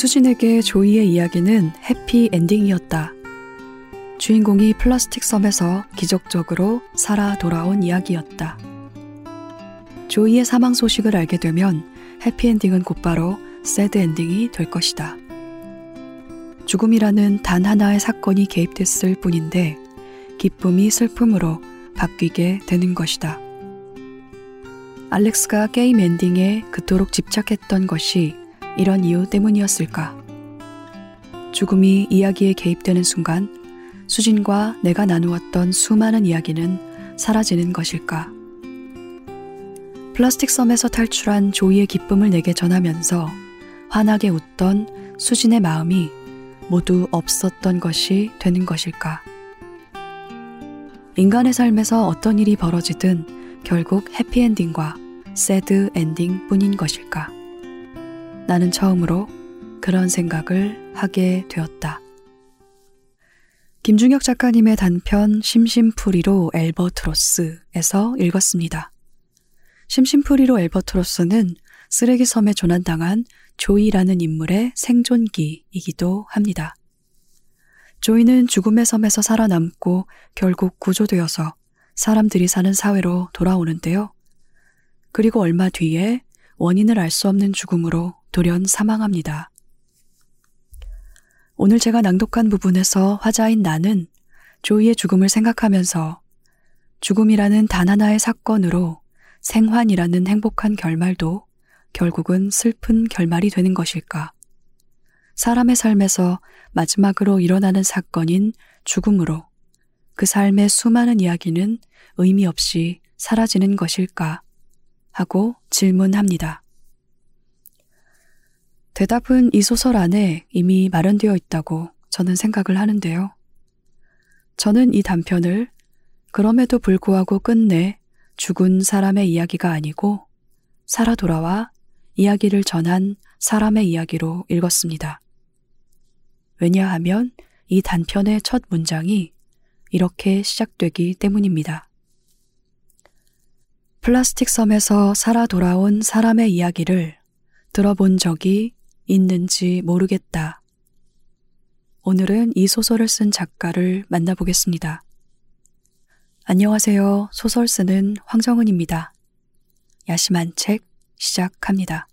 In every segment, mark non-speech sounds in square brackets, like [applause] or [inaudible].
수진에게 조이의 이야기는 해피 엔딩이었다. 주인공이 플라스틱 섬에서 기적적으로 살아 돌아온 이야기였다. 조이의 사망 소식을 알게 되면 해피엔딩은 곧바로 새드 엔딩이 될 것이다. 죽음이라는 단 하나의 사건이 개입됐을 뿐인데 기쁨이 슬픔으로 바뀌게 되는 것이다. 알렉스가 게임 엔딩에 그토록 집착했던 것이 이런 이유 때문이었을까? 죽음이 이야기에 개입되는 순간 수진과 내가 나누었던 수많은 이야기는 사라지는 것일까? 플라스틱 섬에서 탈출한 조이의 기쁨을 내게 전하면서 환하게 웃던 수진의 마음이 모두 없었던 것이 되는 것일까? 인간의 삶에서 어떤 일이 벌어지든 결국 해피엔딩과 새드 엔딩 뿐인 것일까? 나는 처음으로 그런 생각을 하게 되었다. 김중혁 작가님의 단편 심심풀이로 앨버트로스에서 읽었습니다. 심심풀이로 앨버트로스는 쓰레기 섬에 조난당한 조이라는 인물의 생존기이기도 합니다. 조이는 죽음의 섬에서 살아남고 결국 구조되어서 사람들이 사는 사회로 돌아오는데요. 그리고 얼마 뒤에 원인을 알 수 없는 죽음으로 돌연 사망합니다. 오늘 제가 낭독한 부분에서 화자인 나는 조이의 죽음을 생각하면서 죽음이라는 단 하나의 사건으로 생환이라는 행복한 결말도 결국은 슬픈 결말이 되는 것일까? 사람의 삶에서 마지막으로 일어나는 사건인 죽음으로 그 삶의 수많은 이야기는 의미 없이 사라지는 것일까? 하고 질문합니다. 대답은 이 소설 안에 이미 마련되어 있다고 저는 생각을 하는데요. 저는 이 단편을 그럼에도 불구하고 끝내 죽은 사람의 이야기가 아니고 살아 돌아와 이야기를 전한 사람의 이야기로 읽었습니다. 왜냐하면 이 단편의 첫 문장이 이렇게 시작되기 때문입니다. 플라스틱 섬에서 살아 돌아온 사람의 이야기를 들어본 적이 있는지 모르겠다. 오늘은 이 소설을 쓴 작가를 만나보겠습니다. 안녕하세요. 소설 쓰는 황정은입니다. 야심한 책 시작합니다.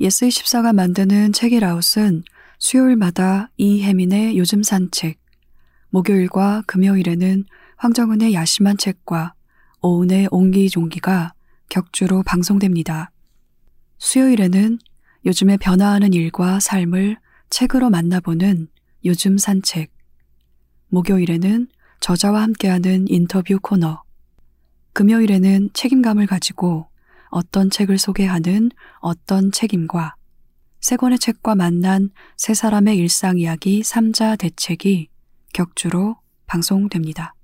예스24가 만드는 책읽아웃은 수요일마다 이혜민의 요즘 산책, 목요일과 금요일에는 황정은의 야심한 책과 오은의 옹기종기가 격주로 방송됩니다. 수요일에는 요즘에 변화하는 일과 삶을 책으로 만나보는 요즘 산책. 목요일에는 저자와 함께하는 인터뷰 코너. 금요일에는 책임감을 가지고 어떤 책을 소개하는 어떤 책임과 세 권의 책과 만난 세 사람의 일상 이야기 3자 대책이 격주로 방송됩니다.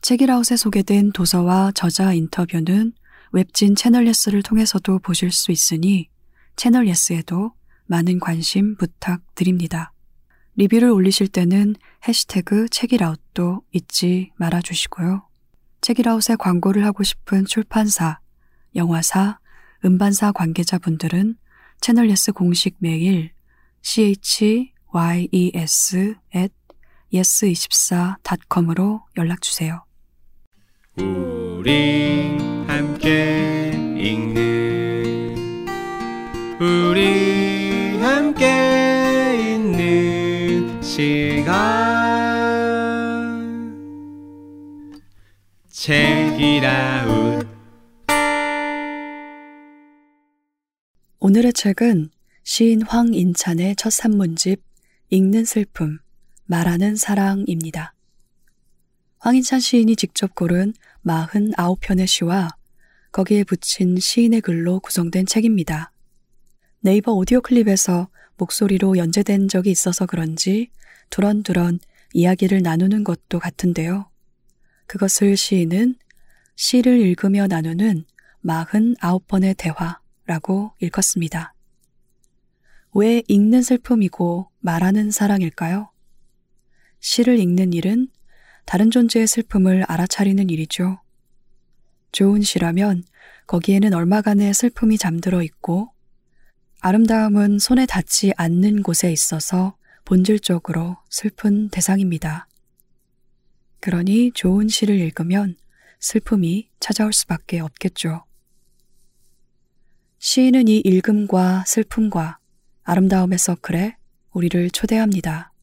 책이라웃에 소개된 도서와 저자 인터뷰는 웹진 채널 예스를 통해서도 보실 수 있으니 채널 예스에도 많은 관심 부탁드립니다. 리뷰를 올리실 때는 해시태그 책읽아웃도 잊지 말아주시고요. 책읽아웃에 광고를 하고 싶은 출판사, 영화사, 음반사 관계자분들은 채널 예스 공식 메일 chyes at yes24.com으로 연락주세요. 우리 함께 읽는 우리 함께 있는 시간 책이라웃 오늘의 책은 시인 황인찬의 첫 산문집 읽는 슬픔, 말하는 사랑입니다. 황인찬 시인이 직접 고른 49편의 시와 거기에 붙인 시인의 글로 구성된 책입니다. 네이버 오디오 클립에서 목소리로 연재된 적이 있어서 그런지 두런두런 이야기를 나누는 것도 같은데요. 그것을 시인은 시를 읽으며 나누는 49번의 대화라고 읽었습니다. 왜 읽는 슬픔이고 말하는 사랑일까요? 시를 읽는 일은 다른 존재의 슬픔을 알아차리는 일이죠. 좋은 시라면 거기에는 얼마간의 슬픔이 잠들어 있고 아름다움은 손에 닿지 않는 곳에 있어서 본질적으로 슬픈 대상입니다. 그러니 좋은 시를 읽으면 슬픔이 찾아올 수밖에 없겠죠. 시인은 이 읽음과 슬픔과 아름다움의 서클에 우리를 초대합니다.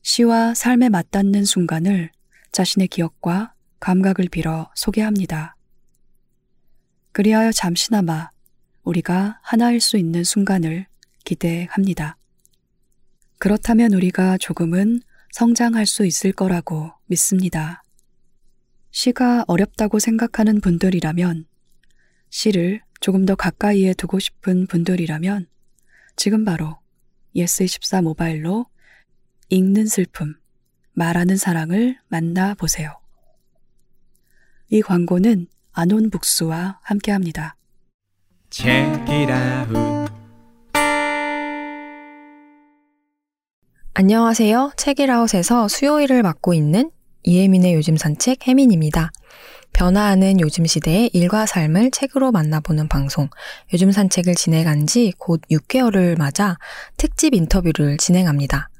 시와 삶에 맞닿는 순간을 자신의 기억과 감각을 빌어 소개합니다. 그리하여 잠시나마 우리가 하나일 수 있는 순간을 기대합니다. 그렇다면 우리가 조금은 성장할 수 있을 거라고 믿습니다. 시가 어렵다고 생각하는 분들이라면, 시를 조금 더 가까이에 두고 싶은 분들이라면, 지금 바로 예스24 모바일로 읽는 슬픔, 말하는 사랑을 만나보세요. 이 광고는 안온북스와 함께합니다. Check it out. 안녕하세요. 책읽아웃에서 수요일을 맡고 있는 이혜민의 요즘 산책 혜민입니다. 변화하는 요즘 시대의 일과 삶을 책으로 만나보는 방송, 요즘 산책을 진행한 지 곧 6개월을 맞아 특집 인터뷰를 진행합니다.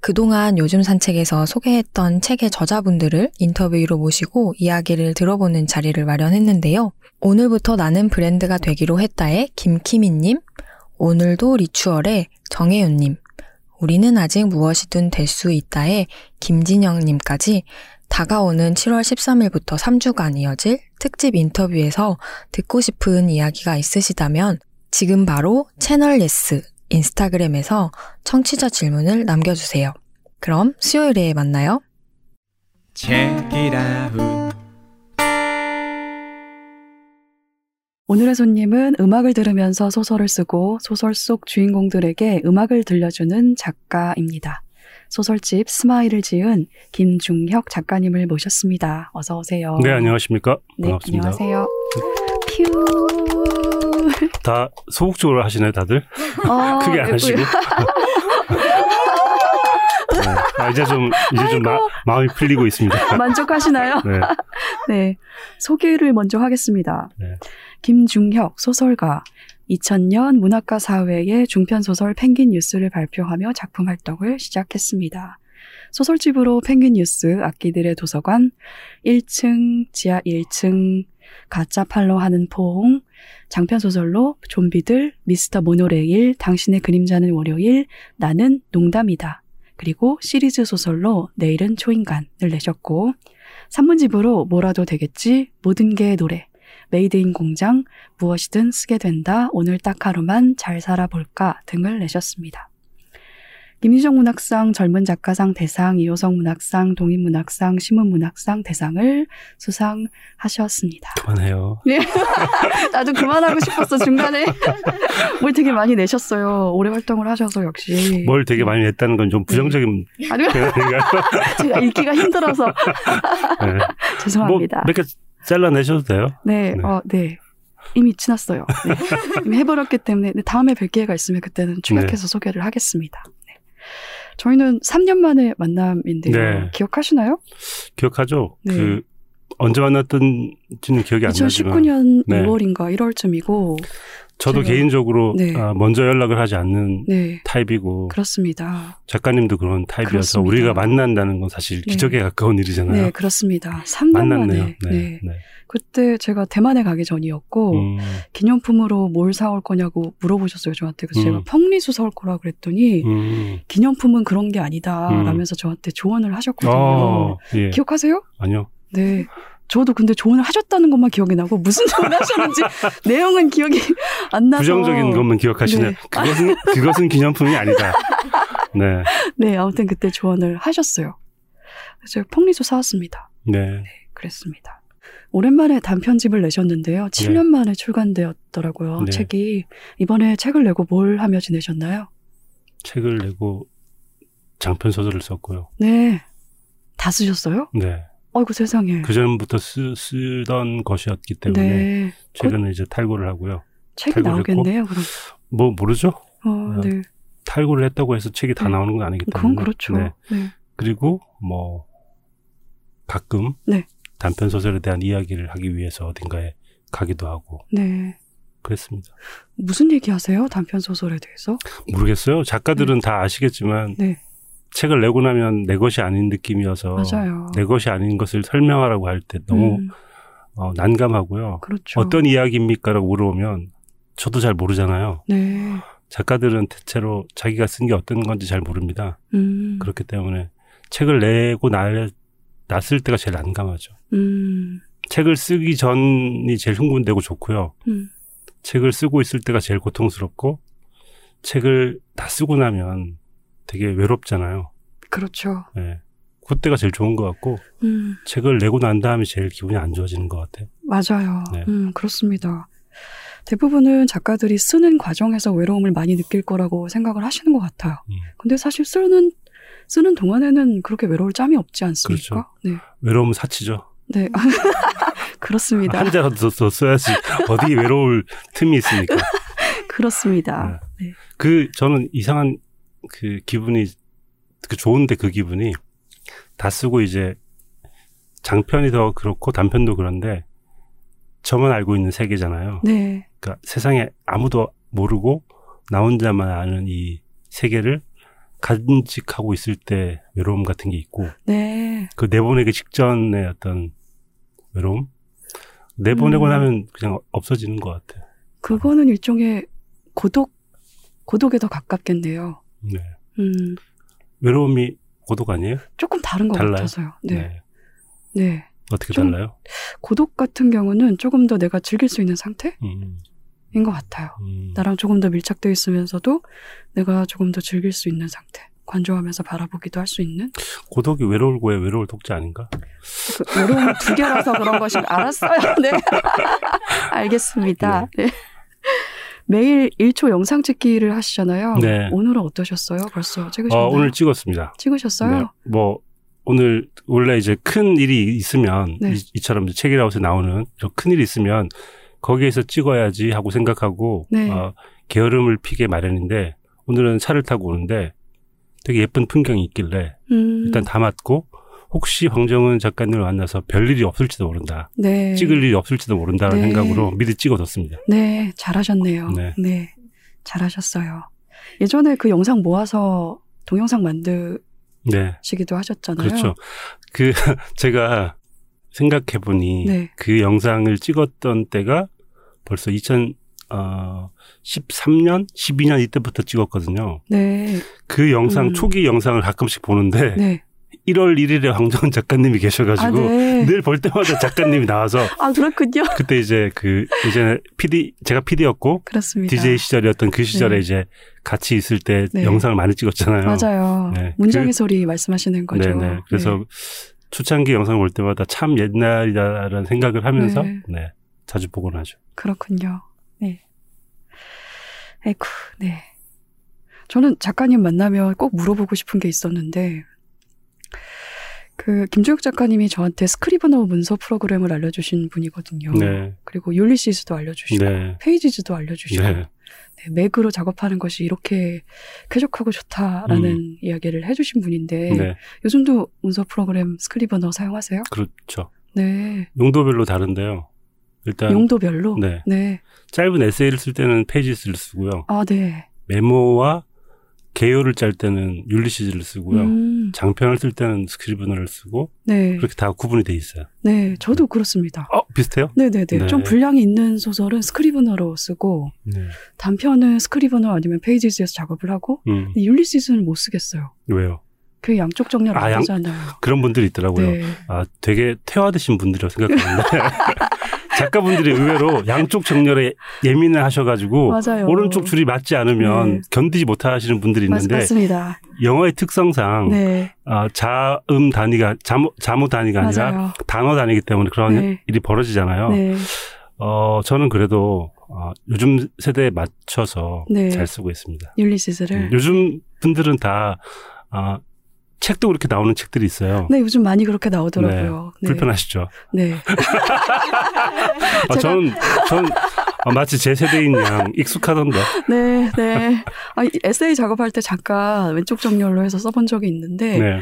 그동안 요즘 산책에서 소개했던 책의 저자분들을 인터뷰로 모시고 이야기를 들어보는 자리를 마련했는데요. 오늘부터 나는 브랜드가 되기로 했다의 김키미님, 오늘도 리추얼의 정혜윤님, 우리는 아직 무엇이든 될 수 있다의 김진영님까지 다가오는 7월 13일부터 3주간 이어질 특집 인터뷰에서 듣고 싶은 이야기가 있으시다면 지금 바로 채널 예스 인스타그램에서 청취자 질문을 남겨주세요. 그럼 수요일에 만나요. Check it out. 오늘의 손님은 음악을 들으면서 소설을 쓰고 소설 속 주인공들에게 음악을 들려주는 작가입니다. 소설집 스마일을 지은 김중혁 작가님을 모셨습니다. 어서 오세요. 네, 안녕하십니까? 네, 반갑습니다. 안녕하세요. 퓨. 다 소극적으로 하시나요, 다들? 어, [laughs] 크게 안 하시고. 네. 아, 이제 좀, 이제 좀 마, 마음이 풀리고 있습니다. [laughs] 만족하시나요? 네. 네. 소개를 먼저 하겠습니다. 네. 김중혁 소설가 2000년 문학과 사회의 중편 소설 펭귄 뉴스를 발표하며 작품 활동을 시작했습니다. 소설집으로 펭귄 뉴스, 악기들의 도서관, 1층, 지하 1층, 가짜 팔로 하는 포옹, 장편 소설로 좀비들, 미스터 모노레일, 당신의 그림자는 월요일, 나는 농담이다. 그리고 시리즈 소설로 내일은 초인간을 내셨고, 산문집으로 뭐라도 되겠지, 모든 게 노래, 메이드 인 공장, 무엇이든 쓰게 된다, 오늘 딱 하루만 잘 살아볼까 등을 내셨습니다. 김희정 문학상, 젊은 작가상 대상, 이호성 문학상, 동인 문학상, 신문 문학상 대상을 수상하셨습니다. 그만해요. [laughs] 나도 그만하고 싶었어, 중간에. 뭘 되게 많이 내셨어요. 오래 활동을 하셔서 역시. 뭘 되게 많이 냈다는 건 좀 부정적인 아니, 표현인가요? [laughs] 제가 읽기가 힘들어서. [laughs] 네. 죄송합니다. 뭐 몇 개 잘라내셔도 돼요. 네, 네. 어, 네. 이미 지났어요. 네. 이미 해버렸기 때문에 네, 다음에 뵐 기회가 있으면 그때는 추격해서 소개를 하겠습니다. 네. 저희는 3년 만에 만남인데요. 네. 기억하시나요? 기억하죠? 네. 그, 언제 만났던지는 기억이 안 나지만. 2019년 네. 2월인가 1월쯤이고, 저도 제가- 개인적으로 네. 아, 먼저 연락을 하지 않는 네, 타입이고, 그렇습니다. 작가님도 그런 타입이어서 그렇습니다. 우리가 만난다는 건 사실 네. 기적에 가까운 일이잖아요. 네, 그렇습니다. 3년 만났네요. 만에. 네. 네. 네. 그때 제가 대만에 가기 전이었고, 음, 기념품으로 뭘 사올 거냐고 물어보셨어요, 저한테. 그래서 제가 음. 펑리수 사올 거라 그랬더니, 음. 기념품은 그런 게 아니다. 음. 라면서 저한테 조언을 하셨거든요. 어, 예. 기억하세요? 아니요. 네. 저도 근데 조언을 하셨다는 것만 기억이 나고 무슨 [laughs] 조언을 하셨는지 내용은 기억이 안 나서 부정적인 것만 기억하시네요. 네. 그것은 그것은 기념품이 아니다. 네, 네 아무튼 그때 조언을 하셨어요. 그래서 펑리수 사왔습니다. 네. 그랬습니다. 오랜만에 단편집을 내셨는데요. 7년 만에 출간되었더라고요. 네. 책이 이번에 책을 내고 뭘 하며 지내셨나요? 책을 내고 장편 소설을 썼고요. 네. 다 쓰셨어요? 네. 아이고 세상에. 그 전부터 쓰, 쓰던 것이었기 때문에 네. 최근에 이제 탈고를 하고요. 책이 나오겠네요. 그럼. 뭐 모르죠? 어, 네. 탈고를 했다고 해서 책이 다 네. 나오는 건 아니기 그건 때문에. 그렇죠. 네. 네. 그리고 뭐 가끔 네. 단편 소설에 대한 이야기를 하기 위해서 어딘가에 가기도 하고 네. 그랬습니다. 무슨 얘기 하세요? 단편 소설에 대해서? 모르겠어요. 작가들은 다 아시겠지만 네. 책을 내고 나면 내 것이 아닌 느낌이어서 맞아요. 내 것이 아닌 것을 설명하라고 할 때 너무 음, 어, 난감하고요. 그렇죠. 어떤 이야기입니까라고 물어보면 저도 잘 모르잖아요. 네. 작가들은 대체로 자기가 쓴 게 어떤 건지 잘 모릅니다. 음, 그렇기 때문에 책을 내고 날, 났을 때가 제일 난감하죠. 음, 책을 쓰기 전이 제일 흥분되고 좋고요. 음, 책을 쓰고 있을 때가 제일 고통스럽고 책을 다 쓰고 나면 되게 외롭잖아요. 그렇죠. 예. 그때가 제일 좋은 것 같고 음, 책을 내고 난 다음에 제일 기분이 안 좋아지는 것 같아요. 맞아요. 네. 음, 그렇습니다. 대부분은 작가들이 쓰는 과정에서 외로움을 많이 느낄 거라고 생각을 하시는 것 같아요. 음. 근데 사실 쓰는 쓰는 동안에는 그렇게 외로울 짬이 없지 않습니까? 네. 외로움은 사치죠. 네. [laughs] 그렇습니다. 한 자라도 더, 더 써야지 어디 외로울 틈이 있습니까? [laughs] 그렇습니다. 네. 그 저는 이상한 그 기분이 그 좋은데 그 기분이 다 쓰고 이제 장편이 더 그렇고 단편도 그런데 저만 알고 있는 세계잖아요. 네. 그러니까 세상에 아무도 모르고 나 혼자만 아는 이 세계를 간직하고 있을 때 외로움 같은 게 있고 네. 그 내보내기 직전의 어떤 외로움 내보내고 음. 나면 그냥 없어지는 것 같아요. 그거는 일종의 고독, 고독에 더 가깝겠네요. 네. 음, 외로움이 고독 아니에요? 조금 다른 것 달라요? 같아서요. 네. 네. 어떻게 좀- 달라요? 고독 같은 경우는 조금 더 내가 즐길 수 있는 상태인 음, 것 같아요. 음. 나랑 조금 더 밀착되어 있으면서도 내가 조금 더 즐길 수 있는 상태. 관조하면서 바라보기도 할 수 있는 고독이 외로울 거에 외로울 독자 아닌가? 그 외로움 두 개라서 그런 것이 알았어요. 네. [laughs] 알겠습니다. 네. 매일 1초 영상 찍기를 하시잖아요. 네. 오늘은 어떠셨어요? 벌써 찍으셨나요? 어, 오늘 찍었습니다. 찍으셨어요? 네. 뭐 오늘 원래 이제 큰 일이 있으면 네. 이, 처럼 책이라웃에 나오는 큰 일이 있으면 거기에서 찍어야지 하고 생각하고 네. 어, 게으름을 피게 마련인데 오늘은 차를 타고 오는데 되게 예쁜 풍경이 있길래 음, 일단 담았고 혹시 황정은 작가님을 만나서 별 일이 없을지도 모른다. 네. 찍을 일이 없을지도 모른다는 네. 생각으로 미리 찍어뒀습니다. 네, 잘하셨네요. 네. 네. 잘하셨어요. 예전에 그 영상 모아서 동영상 만드시기도 네. 하셨잖아요. 그렇죠. 그 [laughs] 제가 생각해 보니 네. 그 영상을 찍었던 때가 벌써 2013년, 12년 이때부터 찍었거든요. 네. 그 영상 음. 초기 영상을 가끔씩 보는데 네. 1월 1일에 황정은 작가님이 계셔가지고 아, 네. 늘볼 때마다 작가님이 나와서 [laughs] 아, 그렇군요. 그때 이제 그 예전에 PD 제가 PD였고 그렇습니다. DJ 시절이었던 그 시절에 네. 이제 같이 있을 때 네. 영상을 많이 찍었잖아요. 맞아요. 네. 문정의 그- 소리 말씀하시는 거죠. 네네. 그래서 네. 초창기 영상을 볼 때마다 참 옛날이다라는 생각을 하면서 네. 네. 자주 보곤 하죠. 그렇군요. 네. 아이쿠, 네. 저는 작가님 만나면 꼭 물어보고 싶은 게 있었는데, 그, 김주혁 작가님이 저한테 스크리브너 문서 프로그램을 알려주신 분이거든요. 네. 그리고 율리시스도 알려주시고, 네. 페이지즈도 알려주시고, 네. 네, 맥으로 작업하는 것이 이렇게 쾌적하고 좋다라는 이야기를 해주신 분인데, 음. 네. 요즘도 문서 프로그램 스크리브너 사용하세요? 그렇죠. 네. 용도별로 다른데요. 일단 용도별로? 네. 네. 짧은 에세이를 쓸 때는 페이지스를 쓰고요. 아, 네. 메모와 개요를 짤 때는 율리시즈를 쓰고요. 음, 장편을 쓸 때는 스크리브너를 쓰고 네. 그렇게 다 구분이 돼 있어요. 네, 저도 그렇습니다. 어 비슷해요? 네네네. 네. 좀 분량이 있는 소설은 스크리브너로 쓰고, 네. 단편은 스크리브너 아니면 페이지즈에서 작업을 하고, 음 근데 율리시스는 못 쓰겠어요. 왜요? 그 양쪽 정렬 아, 안 양- 하잖아요. 그런 분들이 있더라고요. 네. 아 되게 퇴화되신 분들이라고 생각하는데 [laughs] 작가분들이 의외로 양쪽 정렬에 예민해 하셔가지고 맞아요. 오른쪽 줄이 맞지 않으면 네. 견디지 못하시는 분들이 맞, 있는데 맞습니다. 영어의 특성상 네. 아, 자음 단위가 자모, 자모 단위가 아니라 맞아요. 단어 단위이기 때문에 그런 네. 일이 벌어지잖아요. 네. 어, 저는 그래도 어, 요즘 세대에 맞춰서 네. 잘 쓰고 있습니다. 율리시스를. 음, 요즘 분들은 다 아, 책도 그렇게 나오는 책들이 있어요. 네, 요즘 많이 그렇게 나오더라고요. 네. 불편하시죠? 네. [laughs] 아, 제가- 저는, 전 아, 마치 제 세대인 양 익숙하던데. 네, 네. 아, 이 에세이 작업할 때 잠깐 왼쪽 정렬로 해서 써본 적이 있는데, 네.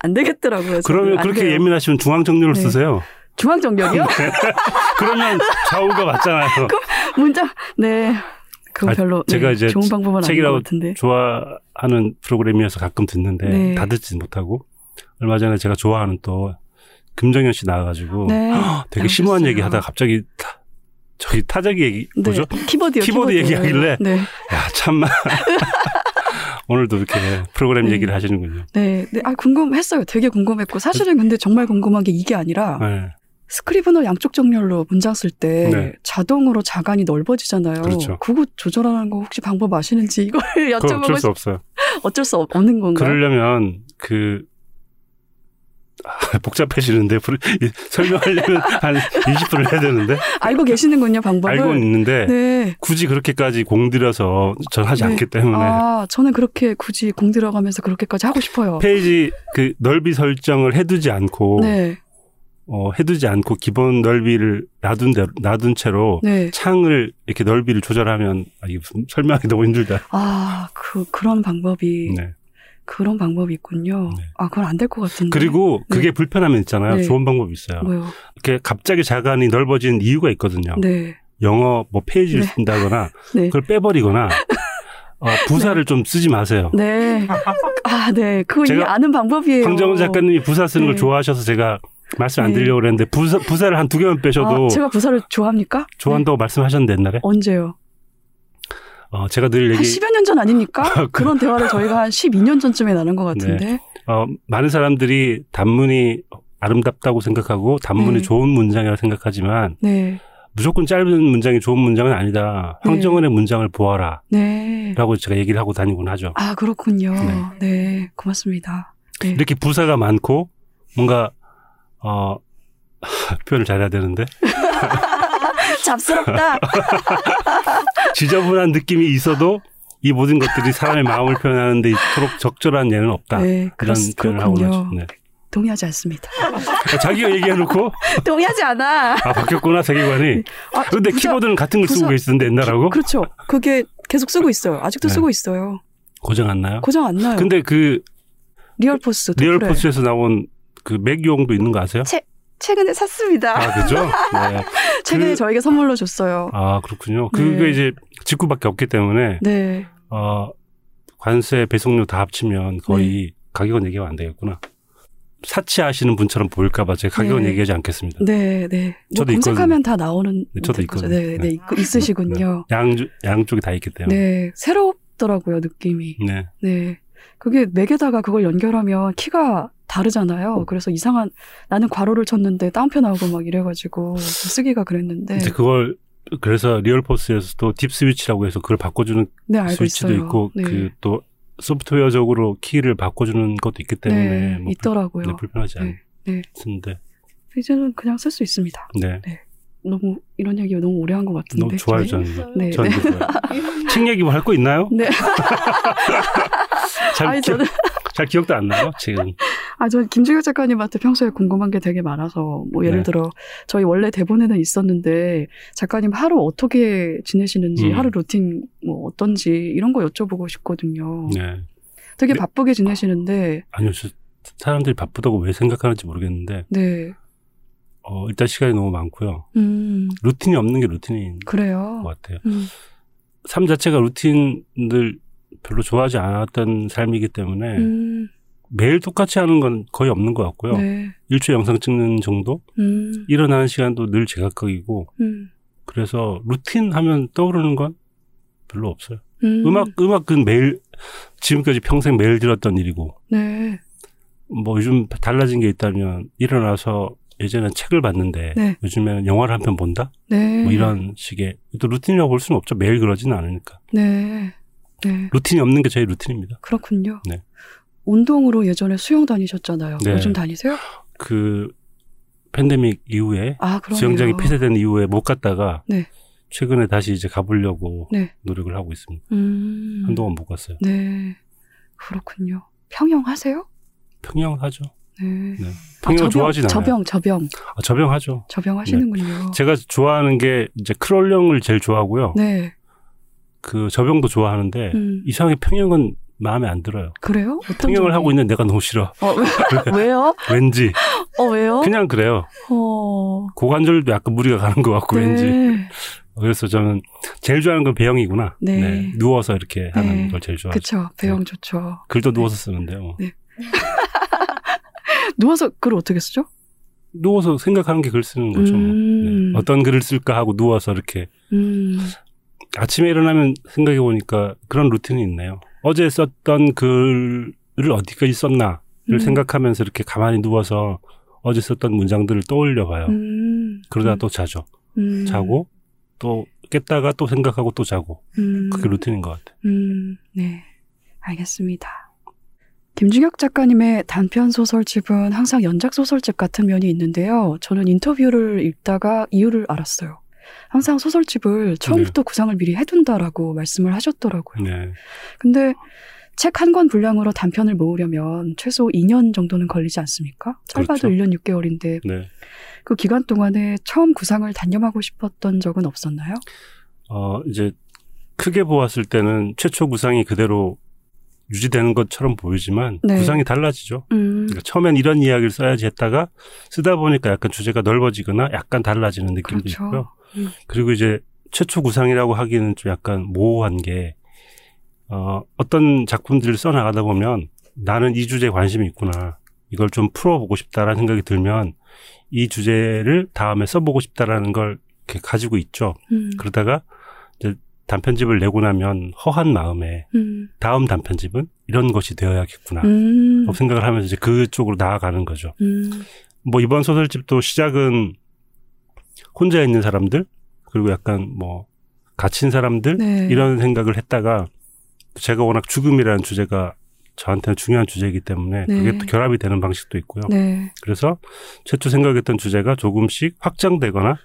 안 되겠더라고요. 그러면 안 그렇게 돼요. 예민하시면 중앙 정렬을 네. 쓰세요. 중앙 정렬이요? [laughs] 그러면 좌우가 맞잖아요. [laughs] 문장 네. 그거 아, 별로 제가 네, 이제 좋은 방법은 아닌 것 책이라고 같은데. 좋아하는 프로그램이어서 가끔 듣는데 네. 다 듣지 못하고 얼마 전에 제가 좋아하는 또 김정현 씨 나와가지고 네. [gasps] 되게 심오한. 얘기 하다가 갑자기 타, 저기 타자기 얘기 네. 뭐죠? 키보드요. 키보드 얘기하길래. 네. 야 참나 [laughs] 오늘도 이렇게 프로그램 네. 얘기를 하시는군요. 네. 네. 아 궁금했어요. 되게 궁금했고 사실은 근데 정말 궁금한 게 이게 아니라 네. 스크리브너 양쪽 정렬로 문장 쓸때 네. 자동으로 자간이 넓어지잖아요. 그렇죠. 그거 조절하는 거 혹시 방법 아시는지 이걸 [laughs] 여쭤보고 어쩔 수 싶- 없어요. 어쩔 수 없- 없는 건가요? 그러려면 그 아, 복잡해지는데 설명하려면 한 20분을 해야 되는데 알고 계시는군요 방법을. 알고는 있는데 네. 굳이 그렇게까지 공들여서 전 하지 네. 않기 때문에 아 저는 그렇게 굳이 공 들어가면서 그렇게까지 하고 싶어요. 페이지 그 넓이 설정을 해두지 않고 네. 어, 해두지 않고 기본 넓이를 놔둔 대로 놔둔 채로 네. 창을 이렇게 넓이를 조절하면 아, 무슨 설명하기 너무 힘들다. 아, 그, 그런 방법이, 네. 그런 방법이 있군요. 네. 아, 그건 안 될 것 같은데. 그리고 그게 불편하면 있잖아요. 네. 좋은 방법이 있어요. 뭐요? 이렇게 갑자기 자간이 넓어지는 이유가 있거든요. 네. 영어 뭐 페이지를 네. 쓴다거나 [laughs] 네. 그걸 빼버리거나 어, 부사를 좀 쓰지 마세요. 네. 아, 네. 그거 제가 아는 방법이에요. 황정은 작가님이 부사 쓰는 걸 네. 좋아하셔서 제가 말씀 안 네. 드리려고 그랬는데 부사, 부사를 한 두 개만 빼셔도 아, 제가 부사를 좋아합니까? 좋아한다고 말씀하셨는데 옛날에 네. 언제요? 어, 제가 늘한 얘기 10여 년 전 아닙니까? [laughs] 그- 그런 대화를 저희가 한 12년 전쯤에 나눈 것 같은데. 어, 많은 사람들이 단문이 아름답다고 생각하고 단문이 네. 좋은 문장이라고 생각하지만 네. 무조건 짧은 문장이 좋은 문장은 아니다. 네. 황정은의 문장을 보아라. 네. 라고 제가 얘기를 하고 다니곤 하죠. 아, 그렇군요. 네. 네. 고맙습니다. 네. 이렇게 부사가 많고 뭔가 어 [laughs] 표현을 잘해야 되는데 [laughs] 잡스럽다. [laughs] 지저분한 느낌이 있어도 이 모든 것들이 사람의 마음을 표현하는데 이토록 적절한 예는 없다. 네. 그렇, 이런 표현을 하고. 나죠. 네. 동의하지 않습니다. 아, 자기가 얘기해놓고 동의하지 않아. 아 바뀌었구나 세계관이. 아, 근데 부사- 키보드는 같은 걸 쓰고 부사- 계시던데 옛날하고 그렇죠. 그게 계속 쓰고 있어요. 아직도 네. 쓰고 있어요. 고장 안 나요? 고장 안 나요. 근데 그 리얼포스 리얼 도플에. 포스에서 나온 그 맥용도 있는 거 아세요? 최근에 샀습니다. 아 그죠? [laughs] 네. 최근에 그- 저에게 선물로 줬어요. 아 그렇군요. 네. 그게 이제 직구밖에 없기 때문에 네. 어 관세 배송료 다 합치면 거의 네. 가격은 얘기하면 안 되겠구나. 사치하시는 분처럼 보일까봐 제가 가격은 네. 얘기하지 않겠습니다. 네, 네. 뭐 저도 검색하면 다 나오는 네, 저도. 있거든요. 네, 네, 네. 있- 있으시군요. 양 양쪽이 다 있기 때문에. 네. 새롭더라고요, 느낌이. 네. 네. 그게 맥에다가 그걸 연결하면 키가 다르잖아요. 그래서 이상한 나는 괄호를 쳤는데 따옴표 나오고 막 이래가지고 쓰기가 그랬는데. 이제 그걸 그래서 리얼포스에서도 딥 스위치라고 해서 그걸 바꿔주는 네, 스위치도 있어요. 있고 네. 그또 소프트웨어적으로 키를 바꿔주는 것도 있기 때문에 네, 뭐 있더라고요. 불, 네, 불편하지 네, 네. 않는데 이제는 그냥 쓸 수 있습니다. 네. 너무 이런 얘기 너무 오래 한 것 같은데. 너무 좋아요? 저는. 네, 저는 네. 좋아요. [laughs] 책 얘기 뭐 할 거 있나요? 네. 잘, 아니 기억, 저는 잘 기억도 안 나요 지금. 아, 저 김주경 작가님한테 평소에 궁금한 게 되게 많아서, 뭐, 예를 네. 들어, 저희 원래 대본에는 있었는데, 작가님 하루 어떻게 지내시는지, 음. 하루 루틴 뭐 어떤지, 이런 거 여쭤보고 싶거든요. 네. 되게 네. 바쁘게 지내시는데, 아니요, 저 사람들이 바쁘다고 왜 생각하는지 모르겠는데 네. 어, 일단 시간이 너무 많고요. 음, 루틴이 없는 게 루틴인 그래요. 것 같아요. 음, 삶 자체가 루틴을 별로 좋아하지 않았던 삶이기 때문에 음, 매일 똑같이 하는 건 거의 없는 것 같고요. 네. 일주일 영상 찍는 정도? 음, 일어나는 시간도 늘 제각각이고 음, 그래서 루틴 하면 떠오르는 건 별로 없어요. 음. 음악, 음악은 매일 지금까지 평생 매일 들었던 일이고 네. 뭐 요즘 달라진 게 있다면 일어나서 예전엔 책을 봤는데 네. 요즘에는 영화를 한 편 본다? 네. 뭐 이런 식의 또 루틴이라고 볼 수는 없죠. 매일 그러지는 않으니까. 네. 네. 루틴이 없는 게 저희 루틴입니다. 그렇군요. 네. 운동으로 예전에 수영 다니셨잖아요. 네. 요즘 다니세요? 그 팬데믹 이후에 아. 수영장이 폐쇄된 이후에 못 갔다가 네. 최근에 다시 이제 가보려고 네. 노력을 하고 있습니다. 음. 한동안 못 갔어요. 네. 그렇군요. 평영 하세요? 평영 하죠. 네. 네. 아, 평영을 좋아하진 않아요. 저병, 저병. 아, 저병 하죠. 저병 하시는군요. 제가 좋아하는 게 이제 크롤령을 제일 좋아하고요. 네. 그 저병도 좋아하는데 음. 이상하게 평영은 마음에 안 들어요. 그래요? 평영을 점이? 하고 있는 내가 너무 싫어. 어, 왜, [laughs] 왜요? 왠지 어, 왜요? 그냥 그래요. 어. 고관절도 약간 무리가 가는 것 같고 왠지 네. 그래서 저는 제일 좋아하는 건 배영이구나. 네. 누워서 이렇게 하는 네. 걸 제일 좋아하죠. 그쵸. 배영 좋죠. 글도 누워서 쓰는데요. 뭐. 네. [laughs] 누워서 글을 어떻게 쓰죠? 누워서 생각하는 게 글 쓰는 거죠. 뭐. 음. 네. 어떤 글을 쓸까 하고 누워서 이렇게 음, 아침에 일어나면 생각해 보니까 그런 루틴이 있네요. 어제 썼던 글을 어디까지 썼나를 음. 생각하면서 이렇게 가만히 누워서 어제 썼던 문장들을 떠올려 봐요. 음, 그러다 음, 또 자죠. 음, 자고 또 깼다가 또 생각하고 또 자고. 음, 그게 루틴인 것 같아요. 음, 네. 알겠습니다. 김중혁 작가님의 단편 소설집은 항상 연작 소설집 같은 면이 있는데요. 저는 인터뷰를 읽다가 이유를 알았어요. 항상 소설집을 처음부터 구상을 미리 해둔다라고 말씀을 하셨더라고요. 네. 근데 책 한 권 분량으로 단편을 모으려면 최소 2년 정도는 걸리지 않습니까? 짧아도 그렇죠. 1년 6개월인데 네. 그 기간 동안에 처음 구상을 단념하고 싶었던 적은 없었나요? 어, 이제 크게 보았을 때는 최초 구상이 그대로 유지되는 것처럼 보이지만 네. 구상이 달라지죠. 음, 그러니까 처음엔 이런 이야기를 써야지 했다가 쓰다 보니까 약간 주제가 넓어지거나 약간 달라지는 느낌도 그렇죠. 있고요. 음. 그리고 이제 최초 구상이라고 하기는 좀 약간 모호한 게 어, 어떤 작품들을 써 나가다 보면 나는 이 주제에 관심이 있구나. 이걸 좀 풀어보고 싶다라는 생각이 들면 이 주제를 다음에 써보고 싶다라는 걸 이렇게 가지고 있죠. 음, 그러다가 이제 단편집을 내고 나면 허한 마음에 음, 다음 단편집은 이런 것이 되어야겠구나. 음, 생각을 하면서 이제 그쪽으로 나아가는 거죠. 음, 뭐 이번 소설집도 시작은 혼자 있는 사람들 그리고 약간 뭐 갇힌 사람들 네. 이런 생각을 했다가 제가 워낙 죽음이라는 주제가 저한테는 중요한 주제이기 때문에 네. 그게 또 결합이 되는 방식도 있고요. 네. 그래서 최초 생각했던 주제가 조금씩 확장되거나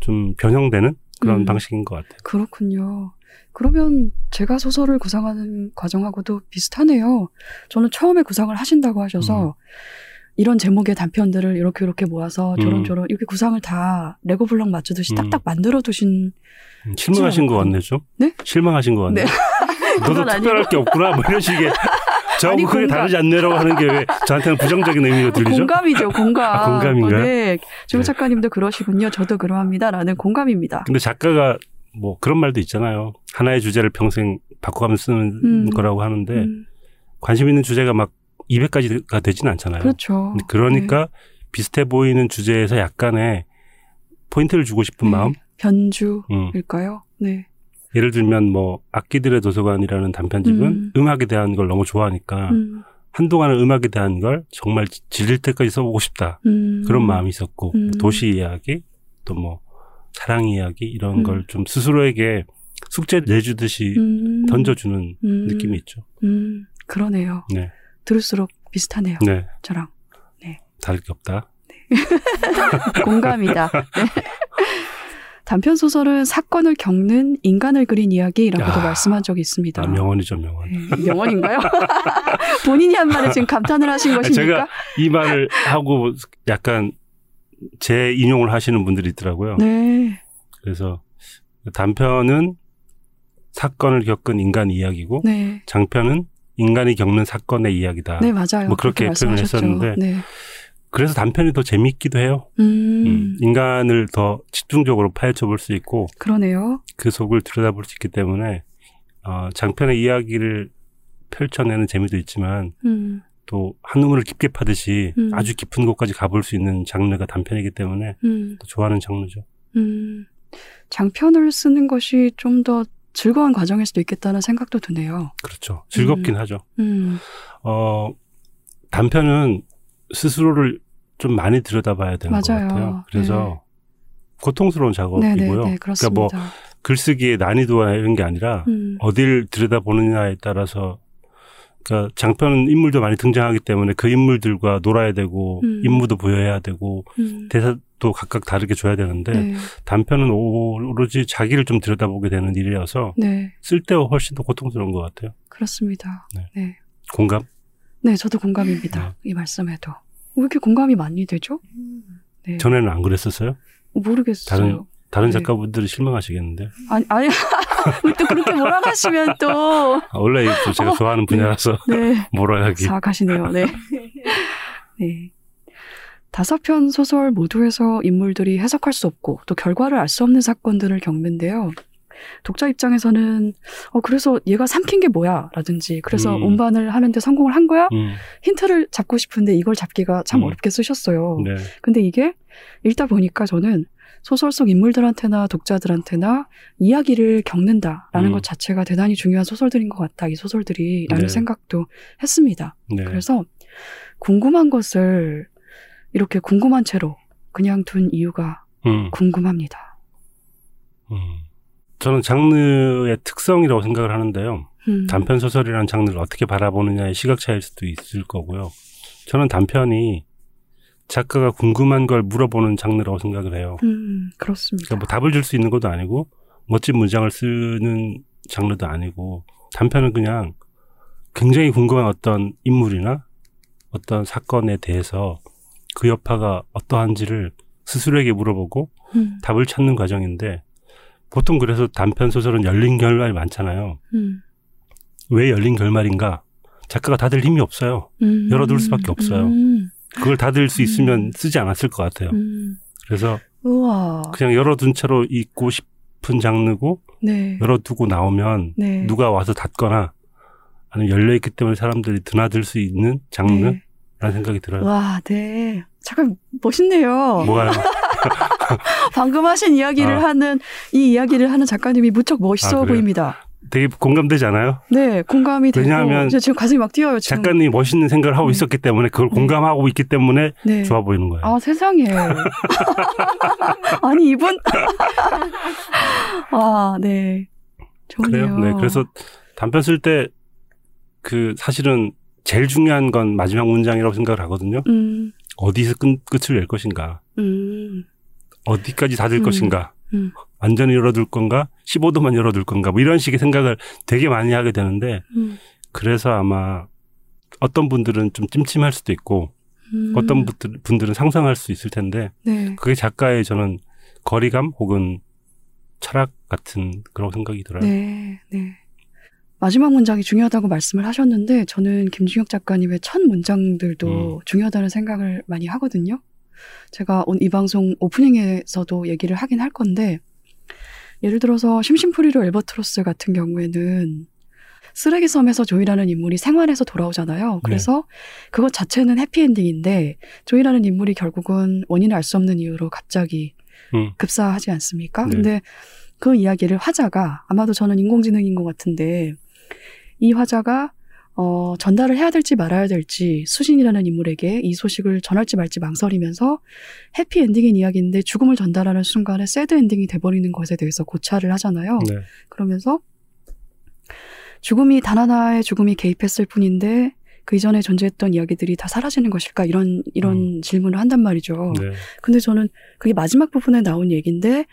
좀 변형되는 그런 음. 방식인 것 같아요. 그렇군요. 그러면 제가 소설을 구상하는 과정하고도 비슷하네요. 저는 처음에 구상을 하신다고 하셔서 음. 이런 제목의 단편들을 이렇게 이렇게 모아서 음. 저런저런 이렇게 구상을 다 레고 블럭 맞추듯이 음. 딱딱 만들어 두신 음, 실망하신 것 같네 좀. 네? 실망하신 것 같네. 네. [laughs] 너도 특별할 아니고. 게 없구나. 뭐 이런 식의 저하고 아니, 크게 공감. 다르지 않네라고 하는 게 왜 저한테는 부정적인 의미가 들리죠? 공감이죠, 공감. 아, 공감인가요? 어, 네. 지금 네. 작가님도 그러시군요. 저도 그러합니다라는 공감입니다. 근데 작가가 뭐 그런 말도 있잖아요. 하나의 주제를 평생 바꿔가면서 쓰는 음. 거라고 하는데 음, 관심 있는 주제가 막 200가지가 되지는 않잖아요. 그렇죠. 그러니까 비슷해 보이는 주제에서 약간의 포인트를 주고 싶은 네. 마음. 변주일까요? 음. 네. 예를 들면 뭐 악기들의 도서관이라는 단편집은 음. 음. 악에 대한 걸 너무 좋아하니까 음, 한동안은 음악에 대한 걸 정말 질릴 때까지 써보고 싶다. 음. 그런 마음이 있었고 음. 도시 이야기 또 뭐 사랑 이야기 이런 음. 걸좀 스스로에게 숙제 내주듯이 음. 던져주는 음. 느낌이 있죠. 음, 그러네요. 네, 들을수록 비슷하네요. 네, 저랑. 다를 게 없다. [laughs] 공감이다. 네. 단편 소설은 사건을 겪는 인간을 그린 이야기라고도 아, 말씀한 적이 있습니다. 아, 명언이죠, 명언. 네, 명언인가요? [laughs] 본인이 한 말에 지금 감탄을 하신 것입니까? 제가 이 말을 하고 약간 제 인용을 하시는 분들이 있더라고요. 네. 그래서 단편은 사건을 겪은 인간 이야기고 네. 장편은 인간이 겪는 사건의 이야기다. 네, 맞아요. 뭐 그렇게 표현을 말씀하셨죠. 했었는데 네. 그래서 단편이 더 재밌기도 해요. 음, 음, 인간을 더 집중적으로 파헤쳐 볼 수 있고 그러네요. 그 속을 들여다볼 수 있기 때문에 어, 장편의 이야기를 펼쳐내는 재미도 있지만 음, 또 한우물을 깊게 파듯이 음. 아주 깊은 곳까지 가볼 수 있는 장르가 단편이기 때문에 음, 또 좋아하는 장르죠. 음. 장편을 쓰는 것이 좀 더 즐거운 과정일 수도 있겠다는 생각도 드네요. 그렇죠. 즐겁긴 하죠. 음, 어, 단편은 스스로를 좀 많이 들여다봐야 되는 것 맞아요. 같아요. 그래서 고통스러운 작업이고요. 네네네, 그러니까 그렇습니다. 뭐 글쓰기의 난이도나 이런 게 아니라 음, 어딜 들여다보느냐에 따라서 그러니까 장편은 인물도 많이 등장하기 때문에 그 인물들과 놀아야 되고 음. 임무도 부여해야 되고 음, 대사도 각각 다르게 줘야 되는데 네, 단편은 오로지 자기를 좀 들여다보게 되는 일이어서 네, 쓸 때가 훨씬 더 고통스러운 것 같아요. 그렇습니다. 네. 네. 공감? 네, 저도 공감입니다. 이 말씀에도. 왜 이렇게 공감이 많이 되죠? 네. 전에는 안 그랬었어요? 모르겠어요. 다른- 다른 네. 작가분들이 실망하시겠는데 아니, 아니, 왜 [laughs] 또 그렇게 몰아가시면 또. 아, 원래 또 제가 어, 좋아하는 분야라서 네. [laughs] 몰아가기. 사악하시네요. 네. 네. 다섯 편 소설 모두에서 인물들이 해석할 수 없고 또 결과를 알 수 없는 사건들을 겪는데요. 독자 입장에서는 어 그래서 얘가 삼킨 게 뭐야 라든지 그래서 음. 운반을 하는데 성공을 한 거야 음, 힌트를 잡고 싶은데 이걸 잡기가 참 음. 어렵게 쓰셨어요. 네. 근데 이게 읽다 보니까 저는 소설 속 인물들한테나 독자들한테나 이야기를 겪는다라는 음. 것 자체가 대단히 중요한 소설들인 것 같다 이 소설들이라는 네. 생각도 했습니다. 네. 그래서 궁금한 것을 이렇게 궁금한 채로 그냥 둔 이유가 음, 궁금합니다. 음. 저는 장르의 특성이라고 생각을 하는데요. 음. 단편 소설이라는 장르를 어떻게 바라보느냐의 시각 차일 수도 있을 거고요. 저는 단편이 작가가 궁금한 걸 물어보는 장르라고 생각을 해요. 음, 그렇습니다. 그러니까 뭐 답을 줄 수 있는 것도 아니고 멋진 문장을 쓰는 장르도 아니고 단편은 그냥 굉장히 궁금한 어떤 인물이나 어떤 사건에 대해서 그 여파가 어떠한지를 스스로에게 물어보고 음, 답을 찾는 과정인데 보통 그래서 단편 소설은 열린 결말이 많잖아요. 음, 왜 열린 결말인가? 작가가 닫을 힘이 없어요. 음, 열어둘 수밖에 없어요. 음, 그걸 닫을 수 있으면 음. 쓰지 않았을 것 같아요. 음. 그래서 우와. 그냥 열어둔 채로 읽고 싶은 장르고 네. 열어두고 나오면 네. 누가 와서 닫거나 아니면 열려있기 때문에 사람들이 드나들 수 있는 장르라는 네. 생각이 들어요. 와, 네. 잠깐 멋있네요. 뭐가요? [laughs] [laughs] 방금 하신 이야기를 아. 하는 이 이야기를 하는 작가님이 무척 멋있어 아? 보입니다. 되게 공감되지 않아요? 네, 공감이 되고 왜냐하면 저 지금 가슴이 막 뛰어요. 지금. 작가님이 멋있는 생각을 하고 네. 있었기 때문에 그걸 네. 공감하고 있기 때문에 네. 좋아 보이는 거예요. 아 세상에. [laughs] 아니 이분. 아 네. 좋네요. 그래요? 네. 그래서 단편 쓸 때 그 사실은 제일 중요한 건 마지막 문장이라고 생각을 하거든요. 음, 어디서 끝, 끝을 낼 것인가? 음, 어디까지 닫을 음. 것인가? 음. 완전히 열어둘 건가? 15도만 열어둘 건가? 뭐 이런 식의 생각을 되게 많이 하게 되는데 음, 그래서 아마 어떤 분들은 좀 찜찜할 수도 있고 음. 어떤 분들- 분들은 상상할 수 있을 텐데 네. 그게 작가의 저는 거리감 혹은 철학 같은 그런 생각이 들어요. 네, 네. 마지막 문장이 중요하다고 말씀을 하셨는데 저는 김중혁 작가님의 첫 문장들도 음. 중요하다는 생각을 많이 하거든요. 제가 이 방송 오프닝에서도 얘기를 하긴 할 건데 예를 들어서 심심풀이로 엘버트로스 같은 경우에는 쓰레기 섬에서 조이라는 인물이 생활에서 돌아오잖아요. 그래서 그것 자체는 해피엔딩인데 조이라는 인물이 결국은 원인을 알 수 없는 이유로 갑자기 음. 급사하지 않습니까? 네. 근데 그 이야기를 화자가 아마도 저는 인공지능인 것 같은데 이 화자가 어, 전달을 해야 될지 말아야 될지 수진이라는 인물에게 이 소식을 전할지 말지 망설이면서 해피 엔딩인 이야기인데 죽음을 전달하는 순간에 새드 엔딩이 돼버리는 것에 대해서 고찰을 하잖아요. 네. 그러면서 죽음이 단 하나의 죽음이 개입했을 뿐인데 그 이전에 존재했던 이야기들이 다 사라지는 것일까 이런 이런 질문을 한단 말이죠. 네. 근데 저는 그게 마지막 부분에 나온 얘기인데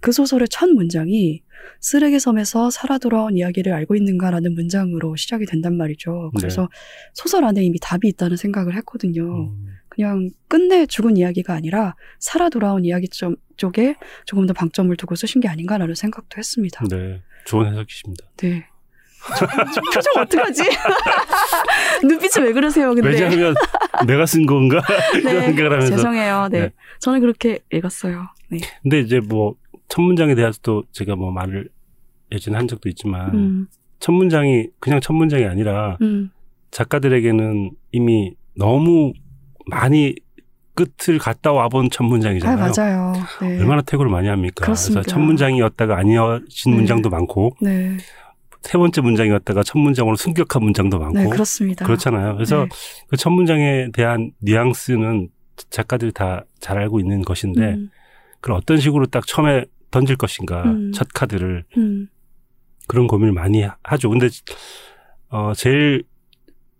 그 소설의 첫 문장이 쓰레기 섬에서 살아 돌아온 이야기를 알고 있는가라는 문장으로 시작이 된단 말이죠. 그래서 소설 안에 이미 답이 있다는 생각을 했거든요. 음. 그냥 끝내 죽은 이야기가 아니라 살아 돌아온 이야기 점, 쪽에 조금 더 방점을 두고 쓰신 게 아닌가라는 생각도 했습니다. 네. 좋은 해석이십니다. 네. [laughs] 표정 어떡하지? [laughs] 눈빛이 왜 그러세요, 근데? 왜냐하면 내가 쓴 건가 [laughs] 이런 생각을 하면서 네. 죄송해요. 네. 네. 저는 그렇게 읽었어요. 네. 근데 이제 뭐 첫 문장에 대해서도 제가 뭐 말을 예전에 한 적도 있지만 음, 첫 문장이 그냥 첫 문장이 아니라 음, 작가들에게는 이미 너무 많이 끝을 갔다 와본 첫 아, 문장이잖아요. 맞아요. 네. 얼마나 퇴고를 많이 합니까? 그렇습니다. 래서 첫 문장이었다가 아니어진 네. 문장도 많고 네. 세 번째 문장이었다가 첫 문장으로 승격한 문장도 많고 네, 그렇습니다. 그렇잖아요. 그래서 네. 그첫 문장에 대한 뉘앙스는 작가들이 다 잘 알고 있는 것인데 음, 그걸 어떤 식으로 딱 처음에 던질 것인가 음. 첫 카드를 음, 그런 고민을 많이 하- 하죠. 근데 어 제일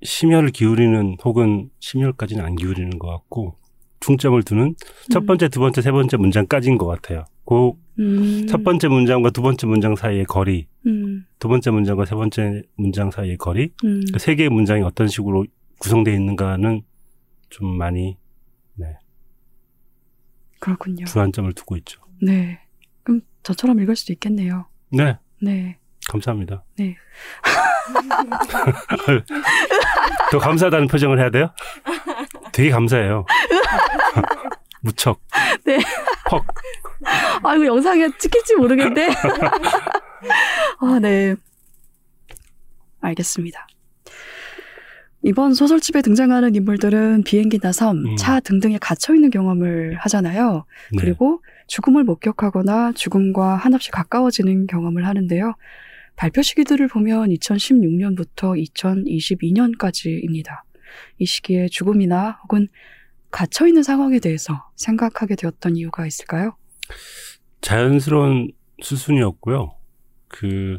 심혈을 기울이는 혹은 심혈까지는 안 기울이는 것 같고 중점을 두는 첫 음. 번째, 두 번째, 세 번째 문장까지인 것 같아요. 그 음, 첫 번째 문장과 두 번째 문장 사이의 거리, 음, 두 번째 문장과 세 번째 문장 사이의 거리, 음, 그 세 개의 문장이 어떤 식으로 구성되어 있는가는 좀 많이 그렇군요. 주안점을 두고 있죠. 네. 그럼 저처럼 읽을 수도 있겠네요. 네, 네. 감사합니다. 네. [laughs] 더 감사하다는 표정을 해야 돼요? 되게 감사해요. [laughs] 무척. 네. 퍽. 아, 이거 영상에 찍힐지 모르겠는데. [laughs] 아, 네. 알겠습니다. 이번 소설집에 등장하는 인물들은 비행기나 섬, 음. 차 등등에 갇혀 있는 경험을 하잖아요. 네. 그리고 죽음을 목격하거나 죽음과 한없이 가까워지는 경험을 하는데요. 발표 시기들을 보면 2016년부터 2022년까지입니다. 이 시기에 죽음이나 혹은 갇혀 있는 상황에 대해서 생각하게 되었던 이유가 있을까요? 자연스러운 수순이었고요. 그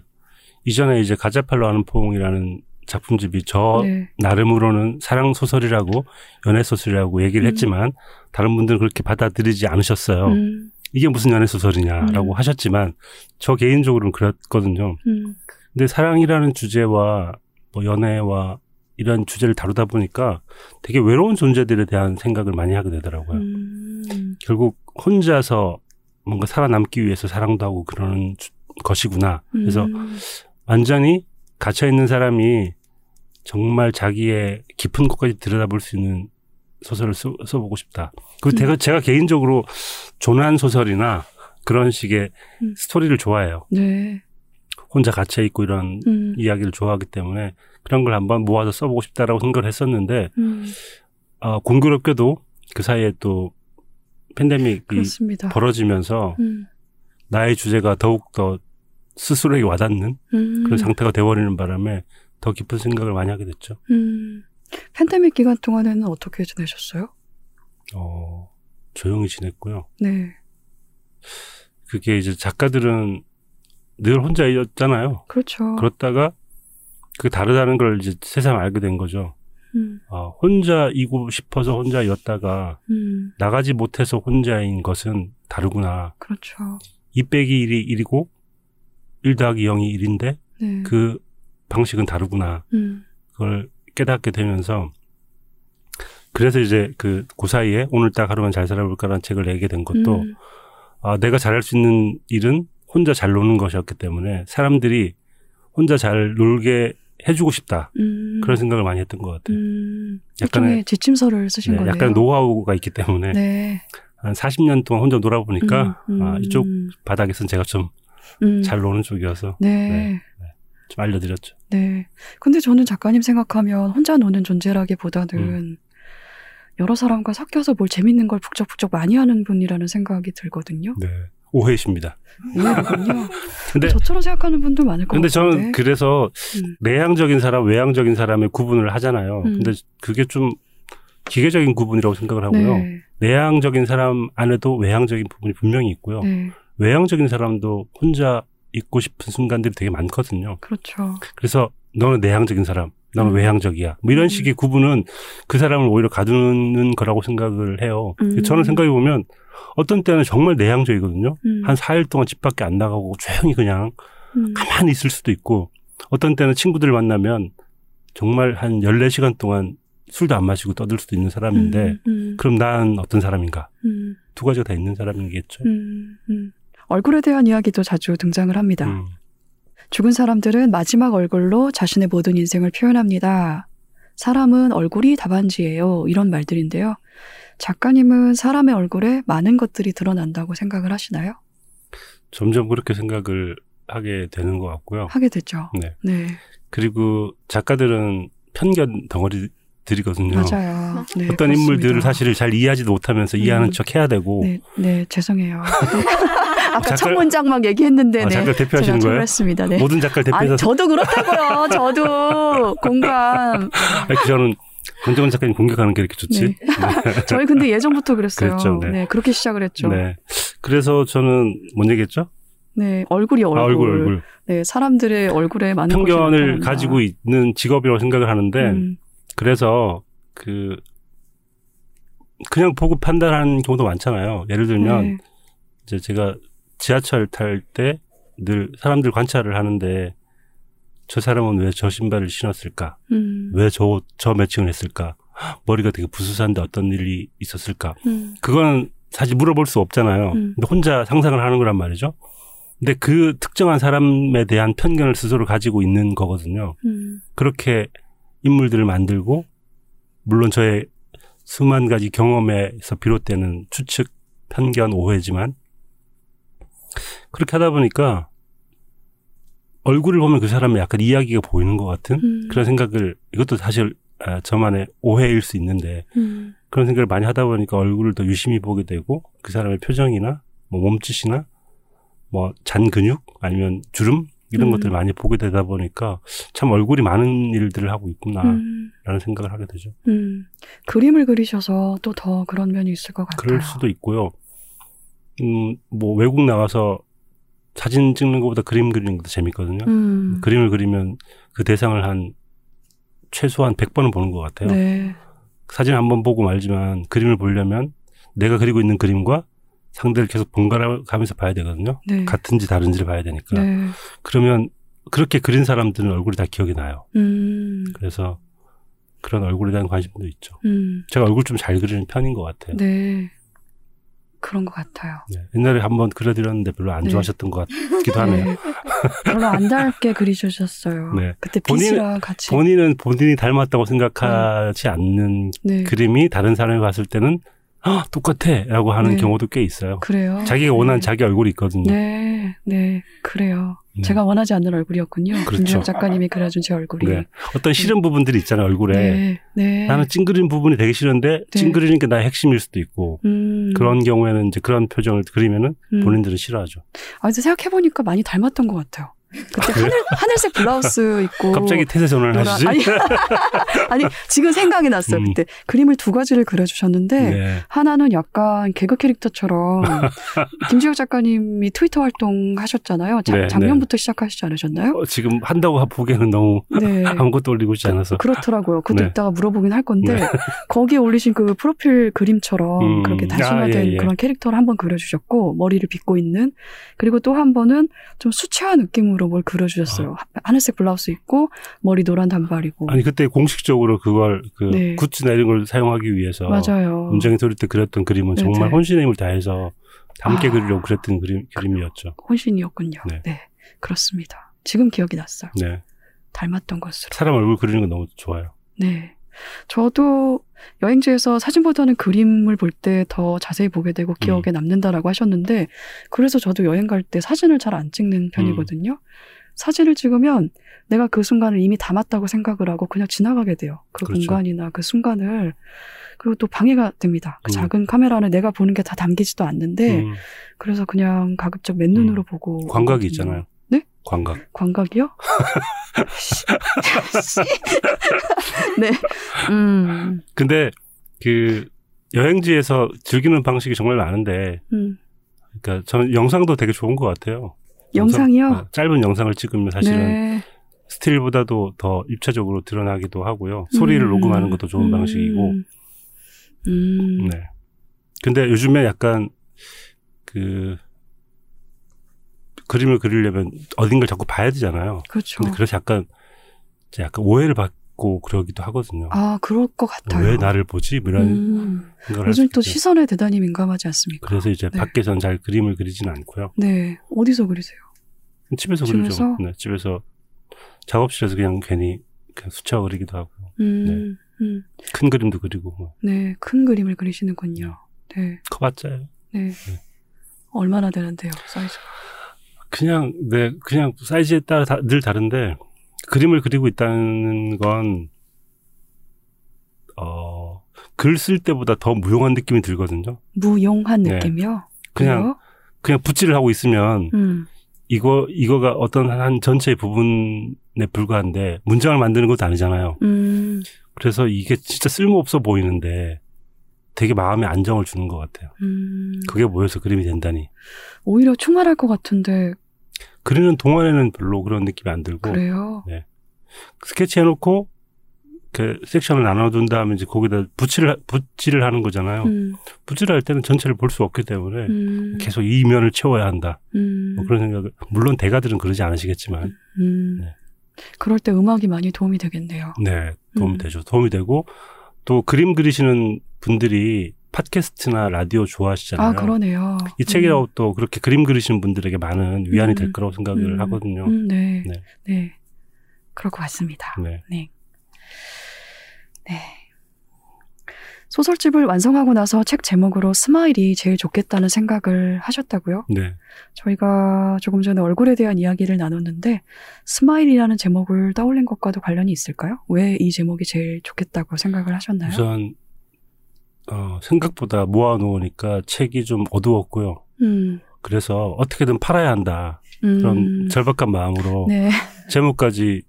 이전에 이제 가짜팔로 하는 포옹이라는 작품집이 저 네. 나름으로는 사랑 소설이라고 연애 소설이라고 얘기를 음. 했지만 다른 분들은 그렇게 받아들이지 않으셨어요. 음, 이게 무슨 연애 소설이냐라고 음. 하셨지만 저 개인적으로는 그랬거든요. 음, 근데 사랑이라는 주제와 뭐 연애와 이런 주제를 다루다 보니까 되게 외로운 존재들에 대한 생각을 많이 하게 되더라고요. 음, 결국 혼자서 뭔가 살아남기 위해서 사랑도 하고 그러는 주- 것이구나. 그래서 음, 완전히 갇혀 있는 사람이 정말 자기의 깊은 곳까지 들여다볼 수 있는 소설을 써, 써보고 싶다. 그 음. 제가 제가 개인적으로 조난 소설이나 그런 식의 음. 스토리를 좋아해요. 네. 혼자 갇혀 있고 이런 음, 이야기를 좋아하기 때문에 그런 걸 한번 모아서 써보고 싶다라고 생각을 했었는데 음, 어, 공교롭게도 그 사이에 또 팬데믹이 그렇습니다. 벌어지면서 음, 나의 주제가 더욱 더 스스로에게 와닿는 음, 그런 상태가 돼버리는 바람에 더 깊은 생각을 많이 하게 됐죠. 음, 팬데믹 기간 동안에는 어떻게 지내셨어요? 어, 조용히 지냈고요. 네, 그게 이제 작가들은 늘 혼자였잖아요. 그렇죠. 그렇다가 그 다르다는 걸 이제 세상 알게 된 거죠. 음, 아, 혼자이고 싶어서 혼자였다가 음, 나가지 못해서 혼자인 것은 다르구나. 그렇죠. 2 빼기 1이 1이고 1 더하기 0이 1인데 네, 그 방식은 다르구나. 음, 그걸 깨닫게 되면서 그래서 이제 그, 그 사이에 오늘 딱 하루만 잘 살아볼까라는 책을 내게 된 것도 음, 아, 내가 잘할 수 있는 일은 혼자 잘 노는 것이었기 때문에 사람들이 혼자 잘 놀게 해주고 싶다. 음, 그런 생각을 많이 했던 것 같아요. 음, 약간의- 지침서를 쓰신 네, 거네요. 약간 노하우가 있기 때문에 네. 한 40년 동안 혼자 놀아보니까 음, 아, 이쪽 음, 바닥에서는 제가 좀잘 음, 노는 쪽이어서 네. 네. 좀 알려드렸죠. 네. 근데 저는 작가님 생각하면 혼자 노는 존재라기보다는 음. 여러 사람과 섞여서 뭘 재밌는 걸 북적북적 많이 하는 분이라는 생각이 들거든요. 네. 오해이십니다. 의외군요. [laughs] 근데 저처럼 생각하는 분도 많을 것 근데 같은데. 저는 그래서 음, 내향적인 사람, 외향적인 사람의 구분을 하잖아요. 음. 근데 그게 좀 기계적인 구분이라고 생각을 하고요. 네. 내향적인 사람 안에도 외향적인 부분이 분명히 있고요. 네. 외향적인 사람도 혼자 있고 싶은 순간들이 되게 많거든요. 그렇죠. 그래서 너는 내향적인 사람, 너는 음. 외향적이야. 뭐 이런 음. 식의 구분은 그 사람을 오히려 가두는 거라고 생각을 해요. 음. 저는 생각해 보면 어떤 때는 정말 내향적이거든요. 음, 한 4일 동안 집 밖에 안 나가고 조용히 그냥 음, 가만히 있을 수도 있고 어떤 때는 친구들을 만나면 정말 한 14시간 동안 술도 안 마시고 떠들 수도 있는 사람인데 음, 음, 그럼 난 어떤 사람인가? 음, 두 가지가 다 있는 사람이겠죠. 얼굴에 대한 이야기도 자주 등장을 합니다. 음. 죽은 사람들은 마지막 얼굴로 자신의 모든 인생을 표현합니다. 사람은 얼굴이 답안지예요. 이런 말들인데요. 작가님은 사람의 얼굴에 많은 것들이 드러난다고 생각을 하시나요? 점점 그렇게 생각을 하게 되는 것 같고요. 하게 되죠. 네. 네, 그리고 작가들은 편견 덩어리들이거든요. 맞아요. 네, 어떤 그렇습니다. 인물들을 사실을 잘 이해하지도 못하면서 음. 이해하는 척 해야 되고 네, 네, 죄송해요. [laughs] 아까 작가- 첫 문장 막 얘기했는데, 아, 네. 작가 대표하시는 거예요? 했습니다. 네. 모든 작가를 아니, 대표해서 저도 그렇다고요. 저도 공감. 아니, 그 저는 권정은 작가님 공격하는 게 이렇게 좋지. 네. 저희 근데 예전부터 그랬어요. 그랬죠, 네. 네. 그렇게 시작을 했죠. 네, 네. 그래서 저는 뭔 얘기했죠? 얼굴이 얼굴. 아, 얼굴, 얼굴. 네, 사람들의 얼굴에 많은 편견을. 가지고 있는 직업이라고 생각을 하는데 음, 그래서 그 그냥 보고 판단하는 경우도 많잖아요. 예를 들면 네. 이제 제가 지하철 탈 때 늘 사람들 관찰을 하는데 저 사람은 왜 저 신발을 신었을까? 음, 왜저 저 매칭을 했을까? [gasps] 머리가 되게 부수사인데 어떤 일이 있었을까? 음, 그거는 사실 물어볼 수 없잖아요. 음. 근데 혼자 상상을 하는 거란 말이죠. 근데 그 특정한 사람에 대한 편견을 스스로 가지고 있는 거거든요. 음, 그렇게 인물들을 만들고 물론 저의 수만 가지 경험에서 비롯되는 추측, 편견, 오해지만 그렇게 하다 보니까 얼굴을 보면 그 사람의 약간 이야기가 보이는 것 같은 음. 그런 생각을 이것도 사실 아, 저만의 오해일 수 있는데 음. 그런 생각을 많이 하다 보니까 얼굴을 더 유심히 보게 되고 그 사람의 표정이나 뭐 몸짓이나 뭐 잔 근육 아니면 주름 이런 음. 것들을 많이 보게 되다 보니까 참 얼굴이 많은 일들을 하고 있구나라는 음. 생각을 하게 되죠. 음. 그림을 그리셔서 또 더 그런 면이 있을 것 같아요. 그럴 수도 있고요. 음, 뭐 외국 나가서 사진 찍는 것보다 그림 그리는 게더 재밌거든요. 음. 그림을 그리면 그 대상을 한 최소한 100번은 보는 것 같아요. 네. 사진 한 번 보고 말지만 그림을 보려면 내가 그리고 있는 그림과 상대를 계속 번갈아 가면서 봐야 되거든요. 네. 같은지 다른지를 봐야 되니까. 네. 그러면 그렇게 그린 사람들은 얼굴이 다 기억이 나요. 음. 그래서 그런 얼굴에 대한 관심도 있죠. 음. 제가 얼굴 좀 잘 그리는 편인 것 같아요. 네. 그런 것 같아요. 네. 옛날에 한번 그려드렸는데 별로 안 네. 좋아하셨던 것 같기도 하네요. 네. 별로 안 닮게 그리셔셨어요. 네. 그때 본인- 빛이랑 같이. 본인은 본인이 닮았다고 생각하지 않는 네. 그림이 다른 사람이 봤을 때는 아, 똑같아! 라고 하는 네. 경우도 꽤 있어요. 그래요. 자기가 원하는 네. 자기 얼굴이 있거든요. 네, 네, 그래요. 네. 제가 원하지 않는 얼굴이었군요. 그렇죠. 김주혁 작가님이 그려준 제 얼굴이. 네. 어떤 싫은 부분들이 있잖아요, 얼굴에. 네, 네. 나는 찡그린 부분이 되게 싫은데 찡그리는 게 나의 핵심일 수도 있고 음. 그런 경우에는 이제 그런 표정을 그리면은 음. 본인들은 싫어하죠. 아, 근데 생각해보니까 많이 닮았던 것 같아요. 그때 하늘, 하늘색 블라우스 입고. 아, 갑자기 태세 전환을 하시지? 아니, [laughs] 아니, 지금 생각이 났어요. 음. 그때 그림을 두 가지를 그려주셨는데, 네. 하나는 약간 개그 캐릭터처럼 [laughs] 김지혁 작가님이 트위터 활동 하셨잖아요. 자- 네, 작년부터 시작하시지 않으셨나요? 어, 지금 한다고 보기에는 너무 네. [laughs] 아무것도 올리고 있지 않아서. 그렇더라고요. 그것도 네. 이따가 물어보긴 할 건데 네. 거기에 올리신 그 프로필 그림처럼 음. 그렇게 단순화된 아, 예, 예. 그런 캐릭터를 한번 그려주셨고 머리를 빗고 있는 그리고 또 한 번은 좀 수채화 느낌으로 뭘 그려주셨어요. 하- 하늘색 블라우스 입고 머리 노란 단발이고 아. 아니 그때 공식적으로 그걸 그 네. 굿즈나 이런 걸 사용하기 위해서 맞아요. 문정희 소리 때 그렸던 그림은 네, 정말 네. 혼신의 힘을 다해서 함께 아. 그리려고 그랬던 그림, 그림이었죠. 혼신이었군요. 네. 네. 그렇습니다. 지금 기억이 났어요. 네. 닮았던 것으로. 사람 얼굴 그리는 건 너무 좋아요. 네. 저도 여행지에서 사진보다는 그림을 볼 때 더 자세히 보게 되고 기억에 남는다라고 하셨는데, 그래서 저도 여행 갈 때 사진을 잘 안 찍는 편이거든요. 사진을 찍으면 내가 그 순간을 이미 담았다고 생각을 하고 그냥 지나가게 돼요. 그 그렇죠. 공간이나 그 순간을. 그리고 또 방해가 됩니다. 그 음. 작은 카메라는 내가 보는 게 다 담기지도 않는데, 음, 그래서 그냥 가급적 맨눈으로 보고. 광각이. 있잖아요. 네? 광각. 광각이요? [laughs] [laughs] 네. 음. 근데 그 여행지에서 즐기는 방식이 정말 많은데, 음. 그러니까 저는 영상도 되게 좋은 것 같아요. 영상이요? 영상, 어, 짧은 영상을 찍으면 사실은 네. 스틸보다도 더 입체적으로 드러나기도 하고요. 소리를 음. 녹음하는 것도 좋은 음. 방식이고. 음. 네. 근데 요즘에 약간 그 그림을 그리려면 어딘가를 자꾸 봐야 되잖아요. 그렇죠. 근데 그래서 약간 약간 오해를 받고 그러기도 하거든요. 아, 그럴 것 같아요. 왜 나를 보지? 뭐 이런 음. 생각을 할 요즘 수또 있죠. 시선에 대단히 민감하지 않습니까? 그래서 이제 네. 밖에선 잘 그림을 그리지는 않고요. 네. 어디서 그리세요? 집에서, 집에서? 그리죠. 네, 집에서 작업실에서 그냥 괜히 그냥 수채화 그리기도 하고 음. 음. 큰 그림도 그리고 뭐 네. 큰 그림을 그리시는군요. 네. 커봤자요. 네. 얼마나 되는데요, 사이즈가? 그냥 네 그냥 사이즈에 따라 다, 늘 다른데 그림을 그리고 있다는 건 어, 글 쓸 때보다 더 무용한 느낌이 들거든요. 무용한 네. 느낌이요? 그냥 그래요? 그냥 붓질을 하고 있으면 음. 이거 이거가 어떤 한 전체의 부분에 불과한데 문장을 만드는 것도 아니잖아요. 음. 그래서 이게 진짜 쓸모없어 보이는데 되게 마음에 안정을 주는 것 같아요. 음. 그게 모여서 그림이 된다니. 오히려 충만할 것 같은데, 그리는 동안에는 별로 그런 느낌이 안 들고 그래요? 스케치 해놓고 그 섹션을 나눠둔 다음에 이제 거기다 붓질을 붓질을 하는 거잖아요. 음. 붓질을 할 때는 전체를 볼 수 없기 때문에 음. 계속 이 면을 채워야 한다. 음. 뭐 그런 생각을 물론 대가들은 그러지 않으시겠지만 음. 네. 그럴 때 음악이 많이 도움이 되겠네요. 네 도움이 음. 되죠. 도움이 되고 또 그림 그리시는 분들이 팟캐스트나 라디오 좋아하시잖아요. 아, 그러네요. 이 책이라고 또 그렇게 그림 그리시는 분들에게 많은 위안이 음. 될 거라고 생각을 음. 하거든요. 음, 네. 네. 네. 그럴 것 같습니다. 네. 네. 네. 소설집을 완성하고 나서 책 제목으로 스마일이 제일 좋겠다는 생각을 하셨다고요? 네. 저희가 조금 전에 얼굴에 대한 이야기를 나눴는데 스마일이라는 제목을 떠올린 것과도 관련이 있을까요? 왜 이 제목이 제일 좋겠다고 생각을 하셨나요? 우선 어, 생각보다 모아놓으니까 책이 좀 어두웠고요. 음, 그래서 어떻게든 팔아야 한다. 음, 그런 절박한 마음으로 네, 제목까지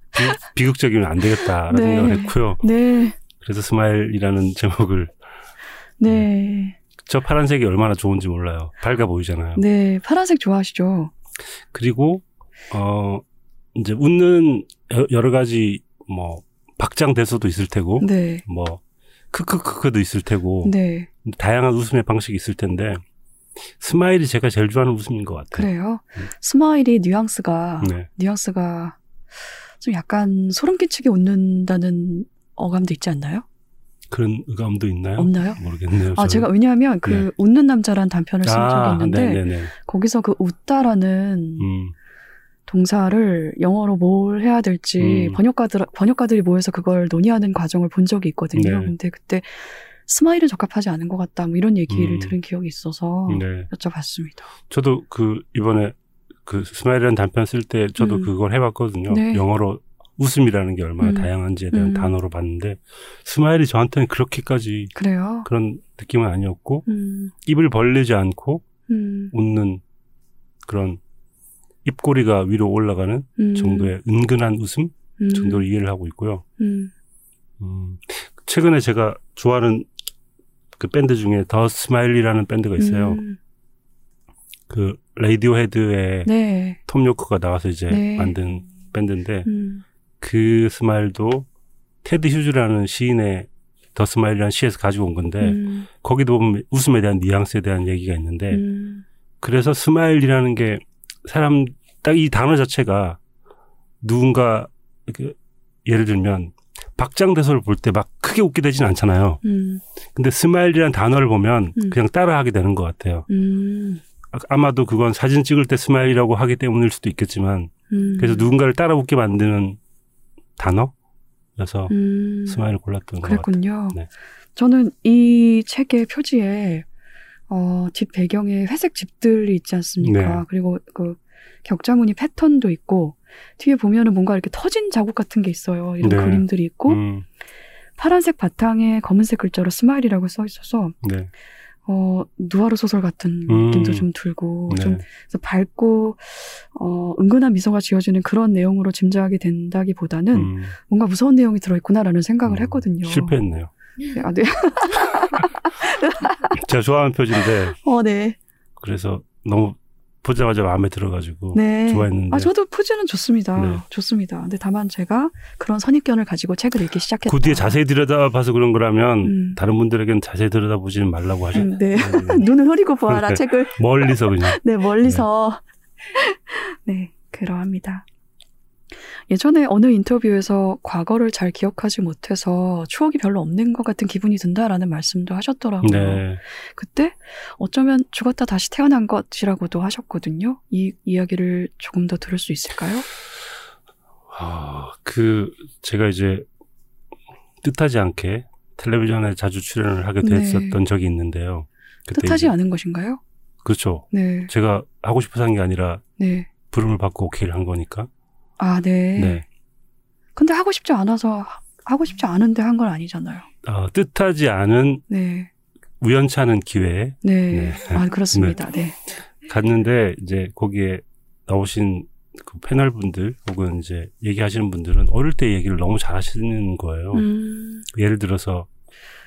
비극적이면 안 되겠다라는 네. 생각을 했고요. 네, 그래서 스마일이라는 제목을 네, 저 파란색이 얼마나 좋은지 몰라요. 밝아 보이잖아요. 네, 파란색 좋아하시죠? 그리고 어 이제 웃는 여- 여러 가지 뭐 박장대소도 있을 테고 네, 뭐 크크크크도 있을 테고 네, 다양한 웃음의 방식이 있을 텐데 smile이 제가 제일 좋아하는 웃음인 것 같아요. 그래요. 음. smile이 뉘앙스가 네. 뉘앙스가 좀 약간 소름 끼치게 웃는다는 어감도 있지 않나요? 그런 의감도 있나요? 없나요? 모르겠네요. 아, 저는. 제가 왜냐하면 그 네. 웃는 남자란 단편을 쓴 적이 있는데 네네네. 거기서 그 웃다라는 음, 동사를 영어로 뭘 해야 될지 음. 번역가들 번역가들이 모여서 그걸 논의하는 과정을 본 적이 있거든요. 네. 근데 그때 스마일은 적합하지 않은 것 같다. 뭐 이런 얘기를 음. 들은 기억이 있어서 네. 여쭤봤습니다. 저도 그 이번에 그 스마일이라는 단편 쓸 때 저도 음. 그걸 해봤거든요. 네. 영어로 웃음이라는 게 얼마나 음. 다양한지에 대한 음. 단어로 봤는데 smile이 저한테는 그렇게까지 그래요. 그런 느낌은 아니었고 음, 입을 벌리지 않고 음, 웃는 그런 입꼬리가 위로 올라가는 음, 정도의 은근한 웃음 음, 정도로 이해를 하고 있고요. 음, 음, 최근에 제가 좋아하는 그 밴드 중에 The Smile이라는 밴드가 있어요. 음, 그 Radiohead의 네. Thom Yorke가 나와서 이제 네. 만든 밴드인데 음, 그 Smile도 테드 휴즈라는 시인의 The Smile이라는 시에서 가지고 온 건데 음, 거기도 보면 웃음에 대한 뉘앙스에 대한 얘기가 있는데 음, 그래서 smile이라는 게 사람 딱 이 단어 자체가 누군가 그 예를 들면 박장대소를 볼 때 막 크게 웃게 되진 않잖아요. 음, 근데 smile이라는 단어를 보면 음. 그냥 따라하게 되는 것 같아요. 음, 아- 아마도 그건 사진 찍을 때 smile이라고 하기 때문일 수도 있겠지만 음. 그래서 누군가를 따라 웃게 만드는 단어여서 음, smile을 골랐던 것 같아요. 그랬군요. 네. 저는 이 책의 표지에 어, 뒷 배경에 회색 집들이 있지 않습니까? 네. 그리고 그 격자무늬 패턴도 있고 뒤에 보면은 뭔가 이렇게 터진 자국 같은 게 있어요. 이런 네. 그림들이 있고 음, 파란색 바탕에 검은색 글자로 스마일이라고 써 있어서 네. 어, 누아르 소설 같은 음. 느낌도 좀 들고 네. 좀 밝고 어, 은근한 미소가 지어지는 그런 내용으로 짐작이 된다기보다는 음, 뭔가 무서운 내용이 들어있구나라는 생각을 음, 했거든요. 실패했네요. 네, 아, 네. [laughs] 제가 좋아하는 표지인데 어, 네. 그래서 너무 보자마자 마음에 들어가지고 네. 좋아했는데 아, 저도 표지는 좋습니다. 네. 좋습니다. 근데 다만 제가 그런 선입견을 가지고 책을 읽기 시작했다. 그 뒤에 자세히 들여다봐서 그런 거라면 음. 다른 분들에게는 자세히 들여다보지는 말라고 하셨 음, 네. [laughs] 음, 눈을 흐리고 보아라, 네. 책을. 멀리서 그냥 [laughs] 네, 멀리서. 네, [laughs] 그러합니다. 예전에 어느 인터뷰에서 과거를 잘 기억하지 못해서 추억이 별로 없는 것 같은 기분이 든다라는 말씀도 하셨더라고요. 네. 그때 어쩌면 죽었다 다시 태어난 것이라고도 하셨거든요. 이 이야기를 조금 더 들을 수 있을까요? 아, 그 제가 이제 뜻하지 않게 텔레비전에 자주 출연을 하게 네. 됐었던 적이 있는데요. 뜻하지 이제- 않은 것인가요? 그렇죠. 네, 제가 하고 싶어서 한 게 아니라 네. 부름을 받고 오케이를 한 거니까. 아, 네. 네. 근데 하고 싶지 않아서 하- 하고 싶지 않은데 한 건 아니잖아요. 어, 뜻하지 않은 네, 우연치 않은 기회에 네. 네. 아, 그렇습니다. 네. 갔는데 이제 거기에 나오신 그 패널 분들 혹은 이제 얘기하시는 분들은 어릴 때 얘기를 너무 잘 하시는 거예요. 음, 예를 들어서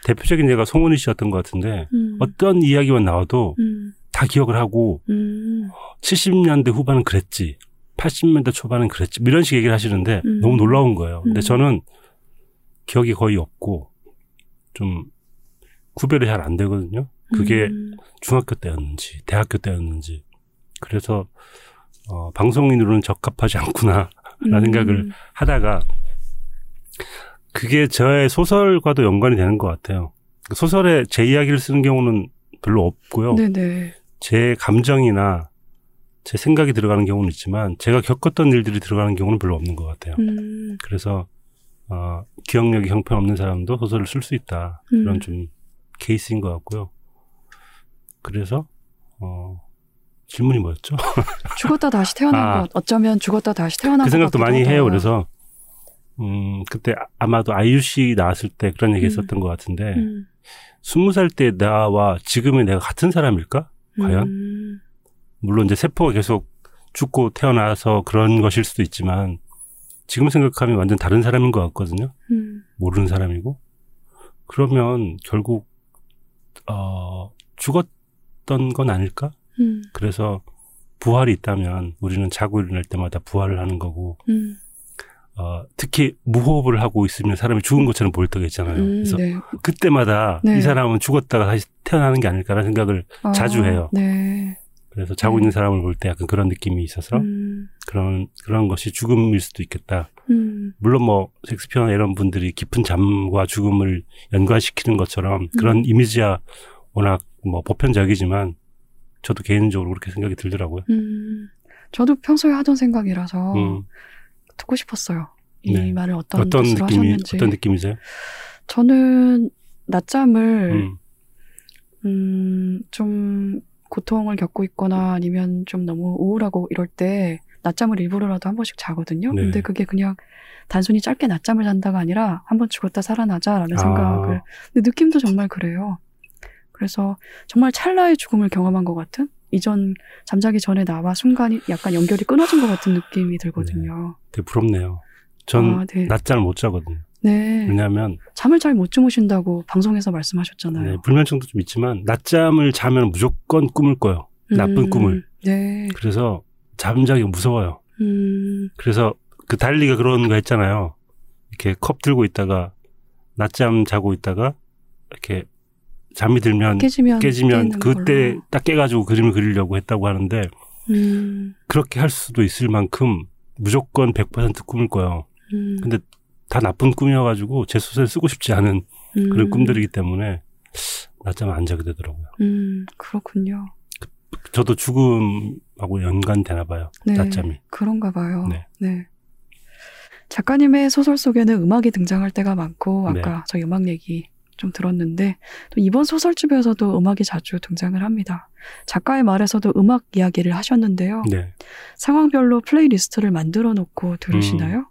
대표적인 예가 송은희 씨였던 것 같은데 음, 어떤 이야기만 나와도 음, 다 기억을 하고 음, 70년대 후반은 그랬지. 80년대 초반은 그랬지. 뭐 이런 식의 얘기를 하시는데 음. 너무 놀라운 거예요. 근데 음. 저는 기억이 거의 없고 좀 구별이 잘 안 되거든요. 그게 음, 중학교 때였는지 대학교 때였는지 그래서 어, 방송인으로는 적합하지 않구나 라는 음, 생각을 하다가 그게 저의 소설과도 연관이 되는 것 같아요. 소설에 제 이야기를 쓰는 경우는 별로 없고요. 네네. 제 감정이나 제 생각이 들어가는 경우는 있지만 제가 겪었던 일들이 들어가는 경우는 별로 없는 것 같아요. 음, 그래서 어, 기억력이 형편없는 사람도 소설을 쓸 수 있다. 음. 그런 좀 케이스인 것 같고요. 그래서 어 질문이 뭐였죠? [laughs] 죽었다 다시 태어난 아. 것 어쩌면 죽었다 다시 태어난 그것 생각도 많이 해요. 그래서 음 그때 아- 아마도 아이유 씨 나왔을 때 그런 얘기 음. 했었던 것 같은데 음, 스무 살 때 나와 지금의 내가 같은 사람일까? 과연? 음, 물론 이제 세포가 계속 죽고 태어나서 그런 것일 수도 있지만 지금 생각하면 완전 다른 사람인 것 같거든요. 음, 모르는 사람이고 그러면 결국 어 죽었던 건 아닐까? 음, 그래서 부활이 있다면 우리는 자고 일어날 때마다 부활을 하는 거고 음, 어, 특히 무호흡을 하고 있으면 사람이 죽은 것처럼 보일 때가 있잖아요. 음, 그래서 네. 그때마다 네. 이 사람은 죽었다가 다시 태어나는 게 아닐까라는 생각을 아, 자주 해요. 네. 그래서 자고 네. 있는 사람을 볼 때 약간 그런 느낌이 있어서 음, 그런 그런 것이 죽음일 수도 있겠다. 음, 물론 뭐 섹스피어나 이런 분들이 깊은 잠과 죽음을 연관시키는 것처럼 그런 음. 이미지야 워낙 뭐 보편적이지만 저도 개인적으로 그렇게 생각이 들더라고요. 음. 저도 평소에 하던 생각이라서 음, 듣고 싶었어요. 이 네. 말을 어떤, 어떤 느낌이 하셨는지. 어떤 느낌이세요? 저는 낮잠을 음, 음, 좀 고통을 겪고 있거나 아니면 좀 너무 우울하고 이럴 때 낮잠을 일부러라도 한 번씩 자거든요. 네. 근데 그게 그냥 단순히 짧게 낮잠을 잔다가 아니라 한 번 죽었다 살아나자라는 아. 생각을. 근데 느낌도 정말 그래요. 그래서 정말 찰나의 죽음을 경험한 것 같은 이전 잠자기 전에 나와 순간이 약간 연결이 끊어진 것 같은 느낌이 들거든요. 되게 부럽네요. 전 아, 네. 낮잠을 못 자거든요. 네. 왜냐하면 잠을 잘 못 주무신다고 방송에서 말씀하셨잖아요. 네, 불면증도 좀 있지만 낮잠을 자면 무조건 꿈을 꿔요. 나쁜 음, 꿈을. 네. 그래서 잠자기가 무서워요. 음, 그래서 그 달리가 그런 거 했잖아요. 이렇게 컵 들고 있다가 낮잠 자고 있다가 이렇게 잠이 들면 깨지면 깨지면 그때 걸로. 딱 깨가지고 그림을 그리려고 했다고 하는데 음, 그렇게 할 수도 있을 만큼 무조건 100% 꿈을 꿔요. 음, 근데 다 나쁜 꿈이어가지고 제 소설 쓰고 싶지 않은 그런 음, 꿈들이기 때문에 낮잠 안 자게 되더라고요. 음, 그렇군요. 저도 죽음하고 연관되나 봐요. 네. 낮잠이. 그런가 봐요. 네. 네. 작가님의 소설 속에는 음악이 등장할 때가 많고 아까 네. 저희 음악 얘기 좀 들었는데 또 이번 소설집에서도 음악이 자주 등장을 합니다. 작가의 말에서도 음악 이야기를 하셨는데요. 네. 상황별로 playlist를 만들어 놓고 들으시나요?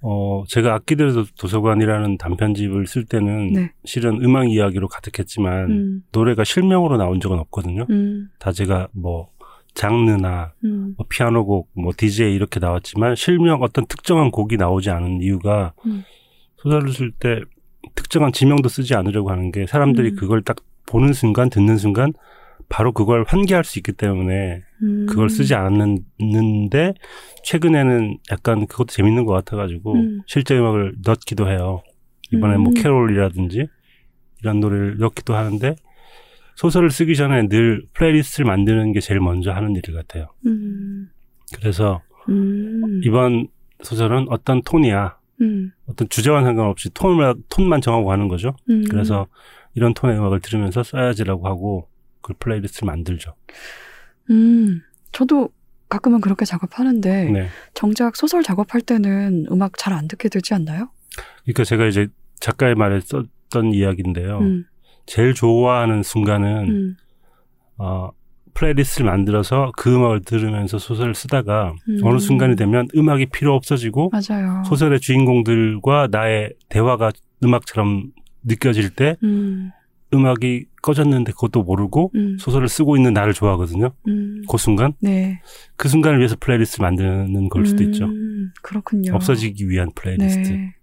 어, 제가 악기들의 도서관이라는 단편집을 쓸 때는 네. 실은 음악 이야기로 가득했지만 음, 노래가 실명으로 나온 적은 없거든요. 음, 다 제가 뭐 장르나 음, 뭐 피아노곡, 뭐 DJ 이렇게 나왔지만 실명 어떤 특정한 곡이 나오지 않은 이유가 음. 소설을 쓸 때 특정한 지명도 쓰지 않으려고 하는 게 사람들이 음. 그걸 딱 보는 순간 듣는 순간 바로 그걸 환기할 수 있기 때문에 음. 그걸 쓰지 않았는데 최근에는 약간 그것도 재밌는 것 같아가지고 음. 실제 음악을 넣기도 해요. 이번에 뭐 음. 캐롤이라든지 이런 노래를 넣기도 하는데 소설을 쓰기 전에 늘 playlist를 만드는 게 제일 먼저 하는 일 같아요. 음, 그래서 음, 이번 소설은 어떤 톤이야. 음, 어떤 주제와 상관없이 톤만, 톤만 정하고 가는 거죠. 음. 그래서 이런 톤의 음악을 들으면서 써야지라고 하고 그 playlist를 만들죠. 음, 저도 가끔은 그렇게 작업하는데 네. 정작 소설 작업할 때는 음악 잘 안 듣게 되지 않나요? 그러니까 제가 이제 작가의 말에 썼던 이야기인데요. 음, 제일 좋아하는 순간은 음, 어, playlist를 만들어서 그 음악을 들으면서 소설을 쓰다가 음. 어느 순간이 되면 음악이 필요 없어지고 맞아요. 소설의 주인공들과 나의 대화가 음악처럼 느껴질 때 음, 음악이 꺼졌는데 그것도 모르고 음, 소설을 쓰고 있는 나를 좋아하거든요. 음, 그 순간 네. 그 순간을 위해서 플레이리스트 만드는 걸 수도 있죠. 음, 그렇군요. 없어지기 위한 플레이리스트. 네.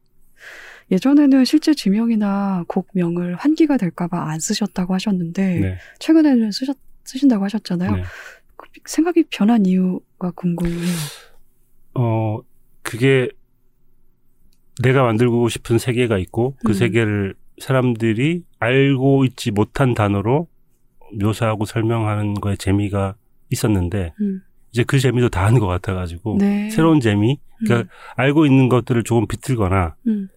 예전에는 실제 지명이나 곡명을 환기가 될까봐 안 쓰셨다고 하셨는데 네. 최근에는 쓰셨, 쓰신다고 하셨잖아요. 네. 그 생각이 변한 이유가 궁금해요. 어, 그게 내가 만들고 싶은 세계가 있고 그 음. 세계를 사람들이 알고 있지 못한 단어로 묘사하고 설명하는 거에 재미가 있었는데 음, 이제 그 재미도 다 한 것 같아가지고 네. 새로운 재미, 그러니까 알고 있는 것들을 조금 비틀거나 음,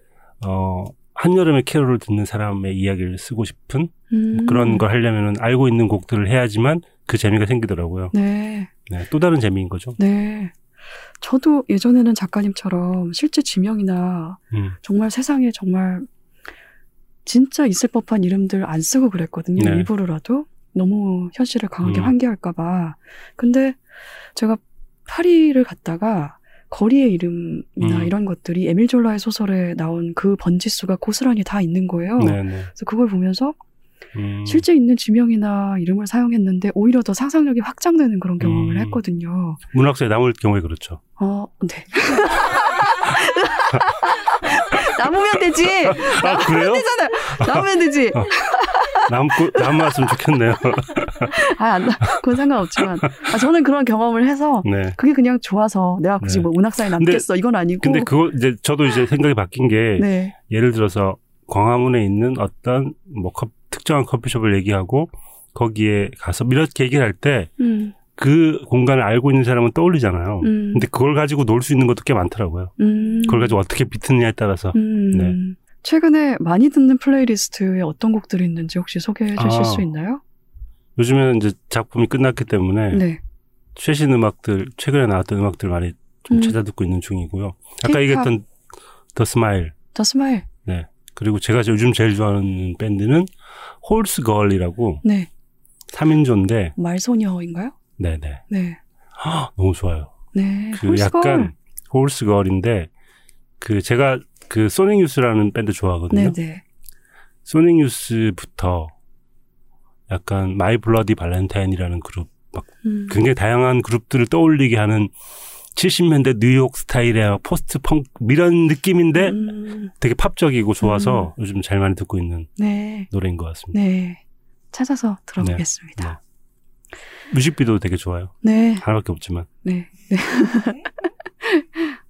어 한여름의 캐롤을 듣는 사람의 이야기를 쓰고 싶은 음, 그런 걸 하려면은 알고 있는 곡들을 해야지만 그 재미가 생기더라고요. 네. 네, 또 다른 재미인 거죠. 네. 저도 예전에는 작가님처럼 실제 지명이나 음, 정말 세상에 정말 진짜 있을 법한 이름들 안 쓰고 그랬거든요. 네. 일부러라도 너무 현실을 강하게 음. 환기할까봐. 근데 제가 파리를 갔다가 거리의 이름이나 음. 이런 것들이 에밀 졸라의 소설에 나온 그 번지수가 고스란히 다 있는 거예요. 네네. 그래서 그걸 보면서 음, 실제 있는 지명이나 이름을 사용했는데 오히려 더 상상력이 확장되는 그런 경험을 음. 했거든요. 문학사에 남을 경우에 그렇죠. 어, 네. [laughs] 남으면 되지. [laughs] 아 그래요? 되잖아요. 남으면 되지. 남고 남았으면 좋겠네요. [laughs] 아, 안, 나- 그건 상관없지만. 아, 저는 그런 경험을 해서 네. 그게 그냥 좋아서 내가 굳이 네. 뭐 문학사에 남겠어. 이건 아니고. 근데 그거 이제 저도 이제 생각이 바뀐 게 네. 예를 들어서 광화문에 있는 어떤 뭐 컵- 특정한 커피숍을 얘기하고 거기에 가서 이렇게 얘기를 할때 그 음, 공간을 알고 있는 사람은 떠올리잖아요. 음, 근데 그걸 가지고 놀 수 있는 것도 꽤 많더라고요. 음, 그걸 가지고 어떻게 비트느냐에 따라서. 음. 네. 최근에 많이 듣는 playlist에 어떤 곡들이 있는지 혹시 소개해 주실 아. 수 있나요? 요즘에는 이제 작품이 끝났기 때문에 네. 최신 음악들, 최근에 나왔던 음악들 많이 좀 음. 찾아 듣고 있는 중이고요. 아까 K-pop. 얘기했던 The Smile. The Smile. 그리고 제가 요즘 제일 좋아하는 밴드는 Horsegirl이라고 네. 3인조인데, 말소녀인가요? 네네. 네. 헉, 너무 좋아요. 네. 그 Horsegirl. 약간 Horsegirl인데, 그 제가 그 Sonic Youth라는 밴드 좋아하거든요. 네네. Sonic Youth부터 약간 My Bloody Valentine이라는 그룹, 음. 굉장히 다양한 그룹들을 떠올리게 하는 70년대 뉴욕 스타일의 포스트 펑크 이런 느낌인데 음, 되게 팝적이고 좋아서 요즘 잘 많이 듣고 있는 네. 노래인 것 같습니다. 네. 찾아서 들어보겠습니다. 뮤직비디오도 되게 좋아요. 네. 하나밖에 없지만. 네. 네. [laughs]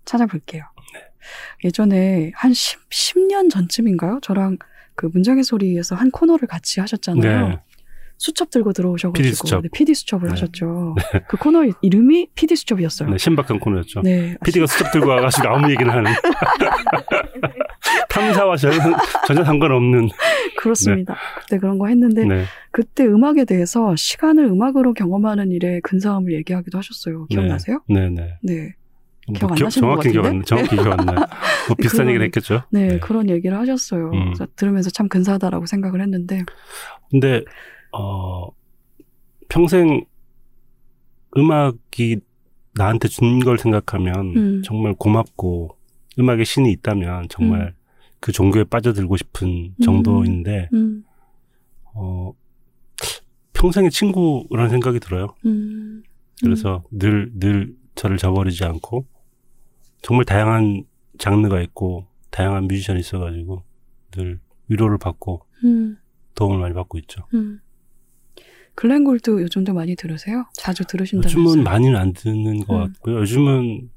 찾아볼게요. 네. 예전에 한 10, 10 년 전쯤인가요? 저랑 그 문장의 소리에서 한 코너를 같이 하셨잖아요. 네. 수첩 들고 들어오셔가지고 PD 수첩. 네, PD 수첩을 네. 하셨죠. 그 코너 이름이 PD 수첩이었어요. 네, 신박한 코너였죠. 네. PD가 수첩 들고 와가지고 아무 얘기나 하는. [laughs] 탐사와 전혀, 전혀 상관없는. 그렇습니다. 그때 그런 거 했는데 네. 그때 음악에 대해서 시간을 음악으로 경험하는 일에 근사함을 얘기하기도 하셨어요. 기억나세요? 네, 네. 네. 뭐 기억 안 기억- 나시는 것 정확히 안 같은데? 나. 정확히 기억 안 나요. [laughs] 뭐 비슷한 그런- 얘기를 했겠죠. 네, 네. 그런 얘기를 하셨어요. 음. 들으면서 참 근사하다라고 생각을 했는데, 근데 어 평생 음악이 나한테 준 걸 생각하면 음. 정말 고맙고 음악의 신이 있다면 정말 음. 그 종교에 빠져들고 싶은 정도인데 음, 어 평생의 친구라는 생각이 들어요. 음, 그래서 늘 늘 저를 저버리지 않고 정말 다양한 장르가 있고 다양한 뮤지션이 있어가지고 늘 위로를 받고 음, 도움을 많이 받고 있죠. 음. 글렌 골드 요즘도 많이 들으세요? 자주 들으신다면서요? 요즘은 많이는 안 듣는 것 음. 같고요. 요즘은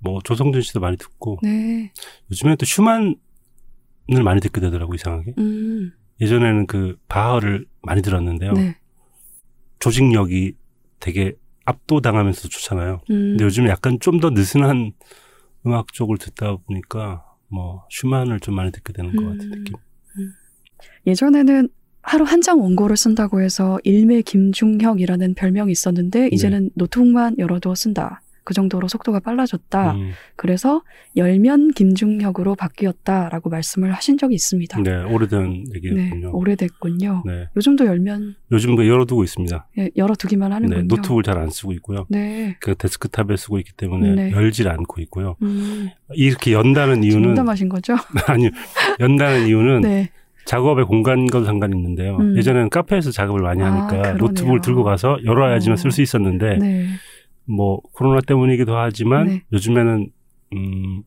뭐 조성준 씨도 많이 듣고 네, 요즘에 또 슈만을 많이 듣게 되더라고 이상하게. 음, 예전에는 그 바하를 많이 들었는데요. 네, 조직력이 되게 압도당하면서 좋잖아요. 음, 근데 요즘에 약간 좀 더 느슨한 음악 쪽을 듣다 보니까 뭐 슈만을 좀 많이 듣게 되는 것 같은 음. 느낌. 예전에는 하루 한 장 원고를 쓴다고 해서 일매 김중혁이라는 별명이 있었는데 이제는 노트북만 열어도 쓴다. 그 정도로 속도가 빨라졌다. 음, 그래서 열면 김중혁으로 바뀌었다라고 말씀을 하신 적이 있습니다. 네, 오래된 네, 얘기였군요. 오래됐군요. 네. 요즘도 열면 요즘 그 열어두고 있습니다. 예, 열어두기만 하는군요. 네, 노트북을 잘 안 쓰고 있고요. 네. 그 데스크탑에 쓰고 있기 때문에 네. 열질 않고 있고요. 음, 이렇게 연다는 이유는 농담하신 거죠? [laughs] 아니 연다는 이유는 네. 작업의 공간과도 상관이 있는데요. 음. 예전에는 카페에서 작업을 많이 아, 하니까 그러네요. 노트북을 들고 가서 열어야지만 어. 쓸수 있었는데 네. 뭐 코로나 때문이기도 하지만 네. 요즘에는 음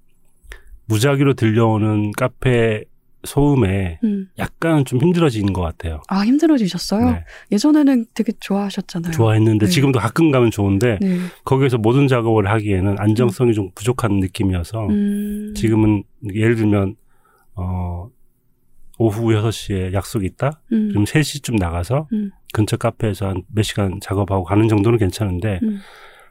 무작위로 들려오는 카페 소음에 음. 약간 좀 힘들어지는 것 같아요. 아, 힘들어지셨어요? 네. 예전에는 되게 좋아하셨잖아요. 좋아했는데 네. 지금도 가끔 가면 좋은데 네. 거기에서 모든 작업을 하기에는 안정성이 좀 부족한 느낌이어서 음. 지금은 예를 들면 어 오후 6시에 약속이 있다? 음. 그럼 3시쯤 나가서 음. 근처 카페에서 한 몇 시간 작업하고 가는 정도는 괜찮은데 음.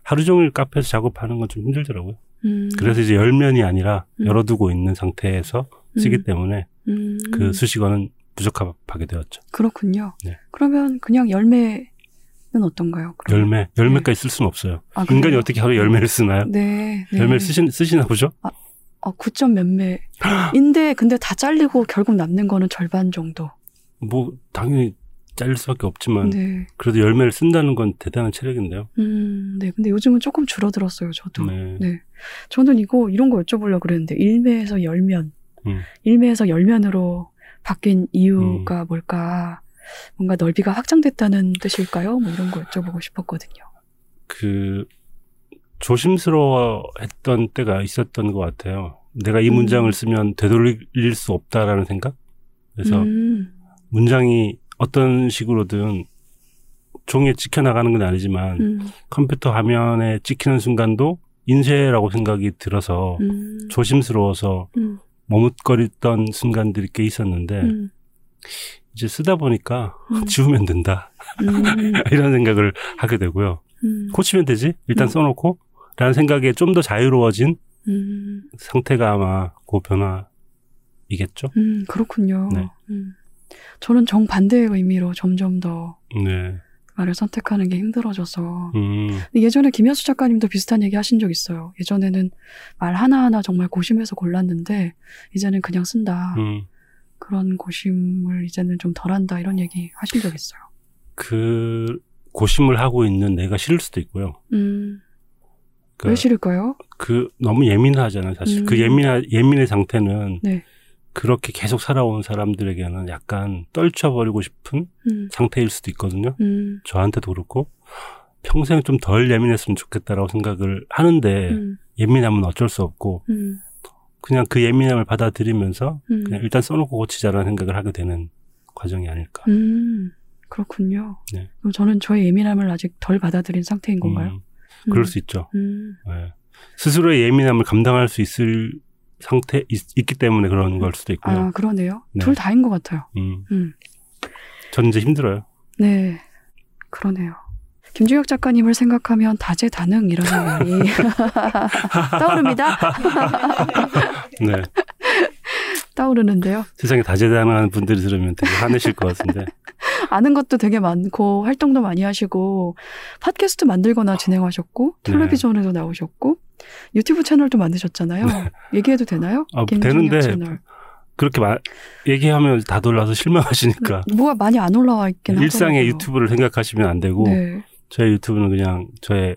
하루 종일 카페에서 작업하는 건 좀 힘들더라고요. 음. 그래서 이제 열면이 아니라 음. 열어두고 있는 상태에서 쓰기 음. 때문에 음. 그 수식어는 부적합하게 되었죠. 그렇군요. 네. 그러면 그냥 열매는 어떤가요? 그럼? 열매, 열매까지 쓸 수는 없어요. 아, 인간이? 어떻게 하루 열매를 쓰나요? 네. 네. 열매를 쓰시, 쓰시나 보죠? 어, 9점 몇 매인데 [laughs] 근데 다 잘리고 결국 남는 거는 절반 정도. 뭐 당연히 잘릴 수밖에 없지만 네. 그래도 열매를 쓴다는 건 대단한 체력인데요. 음, 네. 근데 요즘은 조금 줄어들었어요, 저도. 네. 네. 저는 이거, 이런 거 여쭤보려고 그랬는데, 일매에서 열면, 음. 일매에서 열면으로 바뀐 이유가 뭘까? 뭔가 넓이가 확장됐다는 뜻일까요? 뭐 이런 거 여쭤보고 싶었거든요. 그 조심스러워했던 때가 있었던 것 같아요. 내가 이 음. 문장을 쓰면 되돌릴 수 없다라는 생각. 그래서 음, 문장이 어떤 식으로든 종이에 찍혀 나가는 건 아니지만 음, 컴퓨터 화면에 찍히는 순간도 인쇄라고 생각이 들어서 음, 조심스러워서 음, 머뭇거렸던 순간들이 꽤 있었는데 음, 이제 쓰다 보니까 음, [laughs] 지우면 된다 음, [laughs] 이런 생각을 하게 되고요. 음, 고치면 되지 일단 음. 써놓고 라는 생각에 좀 더 자유로워진 음, 상태가 아마 그 변화이겠죠. 음, 그렇군요. 네. 음. 저는 정반대의 의미로 점점 더 네. 말을 선택하는 게 힘들어져서. 음, 예전에 김현수 작가님도 비슷한 얘기 하신 적 있어요. 예전에는 말 하나하나 정말 고심해서 골랐는데, 이제는 그냥 쓴다. 음. 그런 고심을 이제는 좀 덜 한다. 이런 얘기 하신 적 있어요. 그 고심을 하고 있는 내가 싫을 수도 있고요. 음, 그, 왜 싫을까요? 그 너무 예민하잖아요. 사실 음. 그 예민 예민의 상태는 네. 그렇게 계속 살아온 사람들에게는 약간 떨쳐버리고 싶은 음, 상태일 수도 있거든요. 음, 저한테도 그렇고 평생 좀 덜 예민했으면 좋겠다라고 생각을 하는데 음, 예민하면 어쩔 수 없고 음, 그냥 그 예민함을 받아들이면서 음, 그냥 일단 써놓고 고치자라는 생각을 하게 되는 과정이 아닐까. 음, 그렇군요. 네. 그럼 저는 저의 예민함을 아직 덜 받아들인 상태인 건가요? 음, 그럴 음, 수 있죠. 음, 네. 스스로의 예민함을 감당할 수 있을 상태 있, 기 때문에 그런 걸 수도 있고요. 아, 그러네요. 네. 둘 다인 것 같아요. 음, 음. 전 이제 힘들어요. 네, 그러네요. 김주혁 작가님을 생각하면 다재다능이라는 말이 [laughs] [laughs] 떠오릅니다. [laughs] 네. 떠오르는데요. 세상에 다재다능한 분들이 들으면 되게 화내실 것 같은데. [laughs] 아는 것도 되게 많고 활동도 많이 하시고 팟캐스트 만들거나 진행하셨고 네. 텔레비전에도 나오셨고 유튜브 채널도 만드셨잖아요. 얘기해도 되나요? 아, 되는데 채널. 그렇게 말, 얘기하면 다 놀라서 실망하시니까. 뭐가 많이 안 올라와 있긴 하더라고요. 일상의 유튜브를 생각하시면 안 되고, 네. 저의 유튜브는 그냥 저의,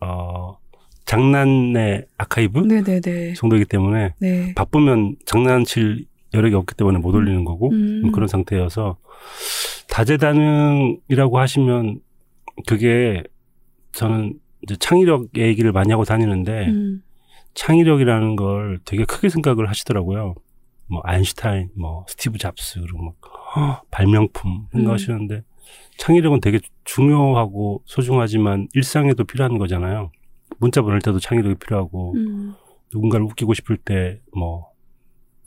어, 장난의 아카이브 네네네. 정도이기 때문에 네. 바쁘면 장난칠 여력이 없기 때문에 못 올리는 거고, 음. 그런 상태여서 다재다능이라고 하시면 그게 저는 이제 창의력 얘기를 많이 하고 다니는데 음. 창의력이라는 걸 되게 크게 생각을 하시더라고요. 뭐 아인슈타인, 뭐 스티브 잡스 그리고 막 허, 발명품 생각하시는데 창의력은 되게 중요하고 소중하지만 일상에도 필요한 거잖아요. 문자 보낼 때도 창의력이 필요하고 음. 누군가를 웃기고 싶을 때 뭐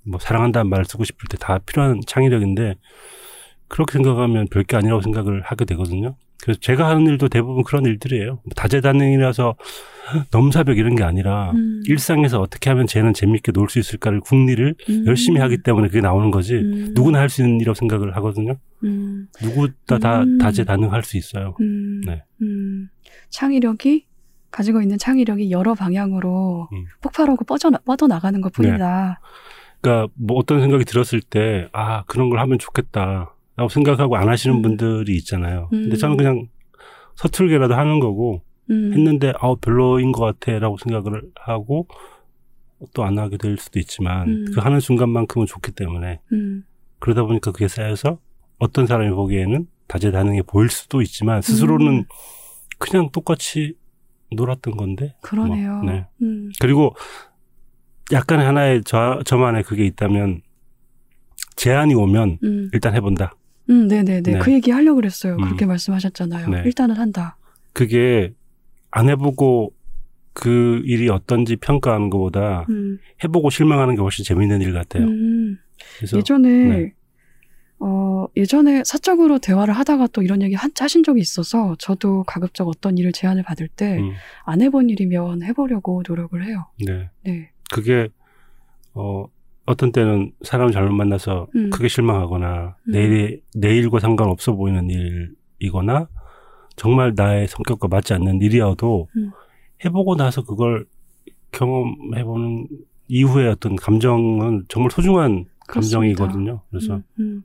뭐 사랑한다는 말을 쓰고 싶을 때 다 필요한 창의력인데 그렇게 생각하면 별게 아니라고 생각을 하게 되거든요. 그래서 제가 하는 일도 대부분 그런 일들이에요. 뭐 다재다능이라서 [gasps] 넘사벽 이런 게 아니라 음. 일상에서 어떻게 하면 쟤는 재밌게 놀 수 있을까를 궁리를 음. 열심히 하기 때문에 그게 나오는 거지. 음. 누구나 할 수 있는 일이라고 생각을 하거든요. 음. 누구나 다 음. 다재다능할 수 있어요. 음. 네. 음. 창의력이 가지고 있는 창의력이 여러 방향으로 음. 폭발하고 뻗어 뻗어나가는 것 뿐이다. 그러니까 뭐 어떤 생각이 들었을 때 아 그런 걸 하면 좋겠다 라고 생각하고 안 하시는 음. 분들이 있잖아요. 근데 음. 저는 그냥 서툴게라도 하는 거고 음. 했는데 아 별로인 것 같아 라고 생각을 하고 또 안 하게 될 수도 있지만 음. 그 하는 순간만큼은 좋기 때문에 음. 그러다 보니까 그게 쌓여서 어떤 사람이 보기에는 다재다능해 보일 수도 있지만 스스로는 음. 그냥 똑같이 놀았던 건데 그러네요. 뭐, 네. 음. 그리고 약간 하나의 저, 저만의 그게 있다면 제안이 오면 음. 일단 해본다. 음, 네네네. 네. 그 얘기 하려고 그랬어요. 음. 그렇게 말씀하셨잖아요. 네. 일단은 한다. 그게 안 해보고 그 일이 어떤지 평가하는 것보다 음. 해보고 실망하는 게 훨씬 재밌는 일 같아요. 음. 그래서 예전에, 네. 어, 예전에 사적으로 대화를 하다가 또 이런 얘기 한, 하신 적이 있어서 저도 가급적 어떤 일을 제안을 받을 때안 음, 해본 일이면 해보려고 노력을 해요. 네. 네. 그게 어 어떤 때는 사람 잘못 만나서 음. 크게 실망하거나 음. 내일 내일과 상관없어 보이는 일이거나 정말 나의 성격과 맞지 않는 일이어도 음. 해보고 나서 그걸 경험해보는 이후에 어떤 감정은 정말 소중한 그렇습니다. 감정이거든요. 그래서 음, 음.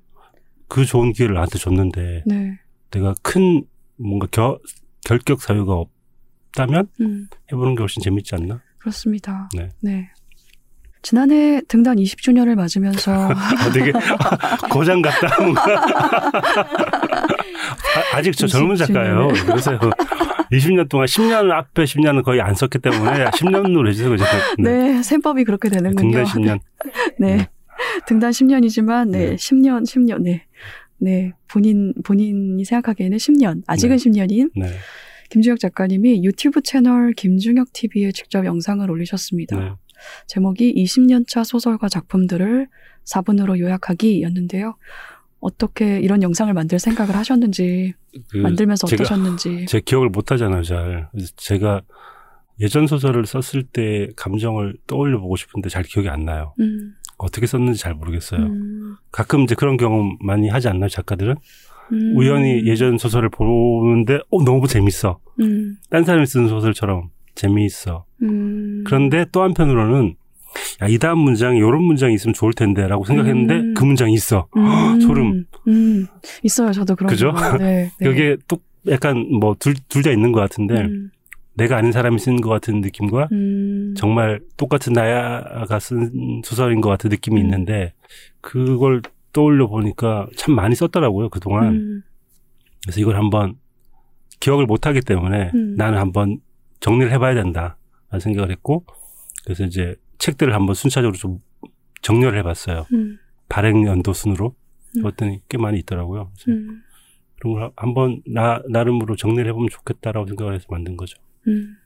그 좋은 기회를 나한테 줬는데 네. 내가 큰 뭔가 겨, 결격 사유가 없다면 음. 해보는 게 훨씬 재밌지 않나? 그렇습니다. 네. 지난해 등단 20주년을 맞으면서 [laughs] 아, 되게 [laughs] 고장 같다. 아, 아직 저 젊은 20 작가예요. 그래서 20년 동안 10년 앞에 10년은 거의 안 썼기 때문에 10년으로 해주세요. 그죠? 네, 셈법이 그렇게 되는군요. 등단 10년. [laughs] 네. 네. [laughs] 등단 10년이지만 네, 네. 10년, 10년. 네. 네. 본인 본인이 생각하기에는 10년. 아직은 네. 10년인 네. 김주혁 작가님이 유튜브 채널 김중혁 TV에 직접 영상을 올리셨습니다. 네. 제목이 20년 차 소설과 작품들을 4분으로 요약하기였는데요. 어떻게 이런 영상을 만들 생각을 하셨는지, 그 만들면서 어떠셨는지. [laughs] 제 기억을 못 하잖아요, 잘. 제가 예전 소설을 썼을 때 감정을 떠올려 보고 싶은데 잘 기억이 안 나요. 음, 어떻게 썼는지 잘 모르겠어요. 음, 가끔 이제 그런 경험 많이 하지 않나요, 작가들은? 음, 우연히 예전 소설을 보는데, 어, 너무 재밌어. 음, 딴 사람이 쓴 소설처럼 재미있어. 음, 그런데 또 한편으로는, 야, 이 다음 문장에 이런 문장이 있으면 좋을 텐데, 라고 생각했는데, 음. 그 문장이 있어. 음, 소름. 음, 있어요. 저도 그런 그죠? 거. 네, 네. 여기에 또 약간 뭐, 둘, 둘 다 있는 것 같은데, 음, 내가 아는 사람이 쓴 것 같은 느낌과, 음, 정말 똑같은 나야가 쓴 소설인 것 같은 느낌이 음. 있는데 그걸 떠올려 보니까 참 많이 썼더라고요 그 동안. 음, 그래서 이걸 한번 기억을 못 하기 때문에 음. 나는 한번 정리를 해봐야 된다 라는 생각을 했고 그래서 이제 책들을 한번 순차적으로 좀 정렬을 해봤어요. 음, 발행 연도 순으로. 음. 그랬더니 꽤 많이 있더라고요. 그래서 음, 그런 걸 한번 나 나름으로 정리를 해보면 좋겠다라고 생각을 해서 만든 거죠 음.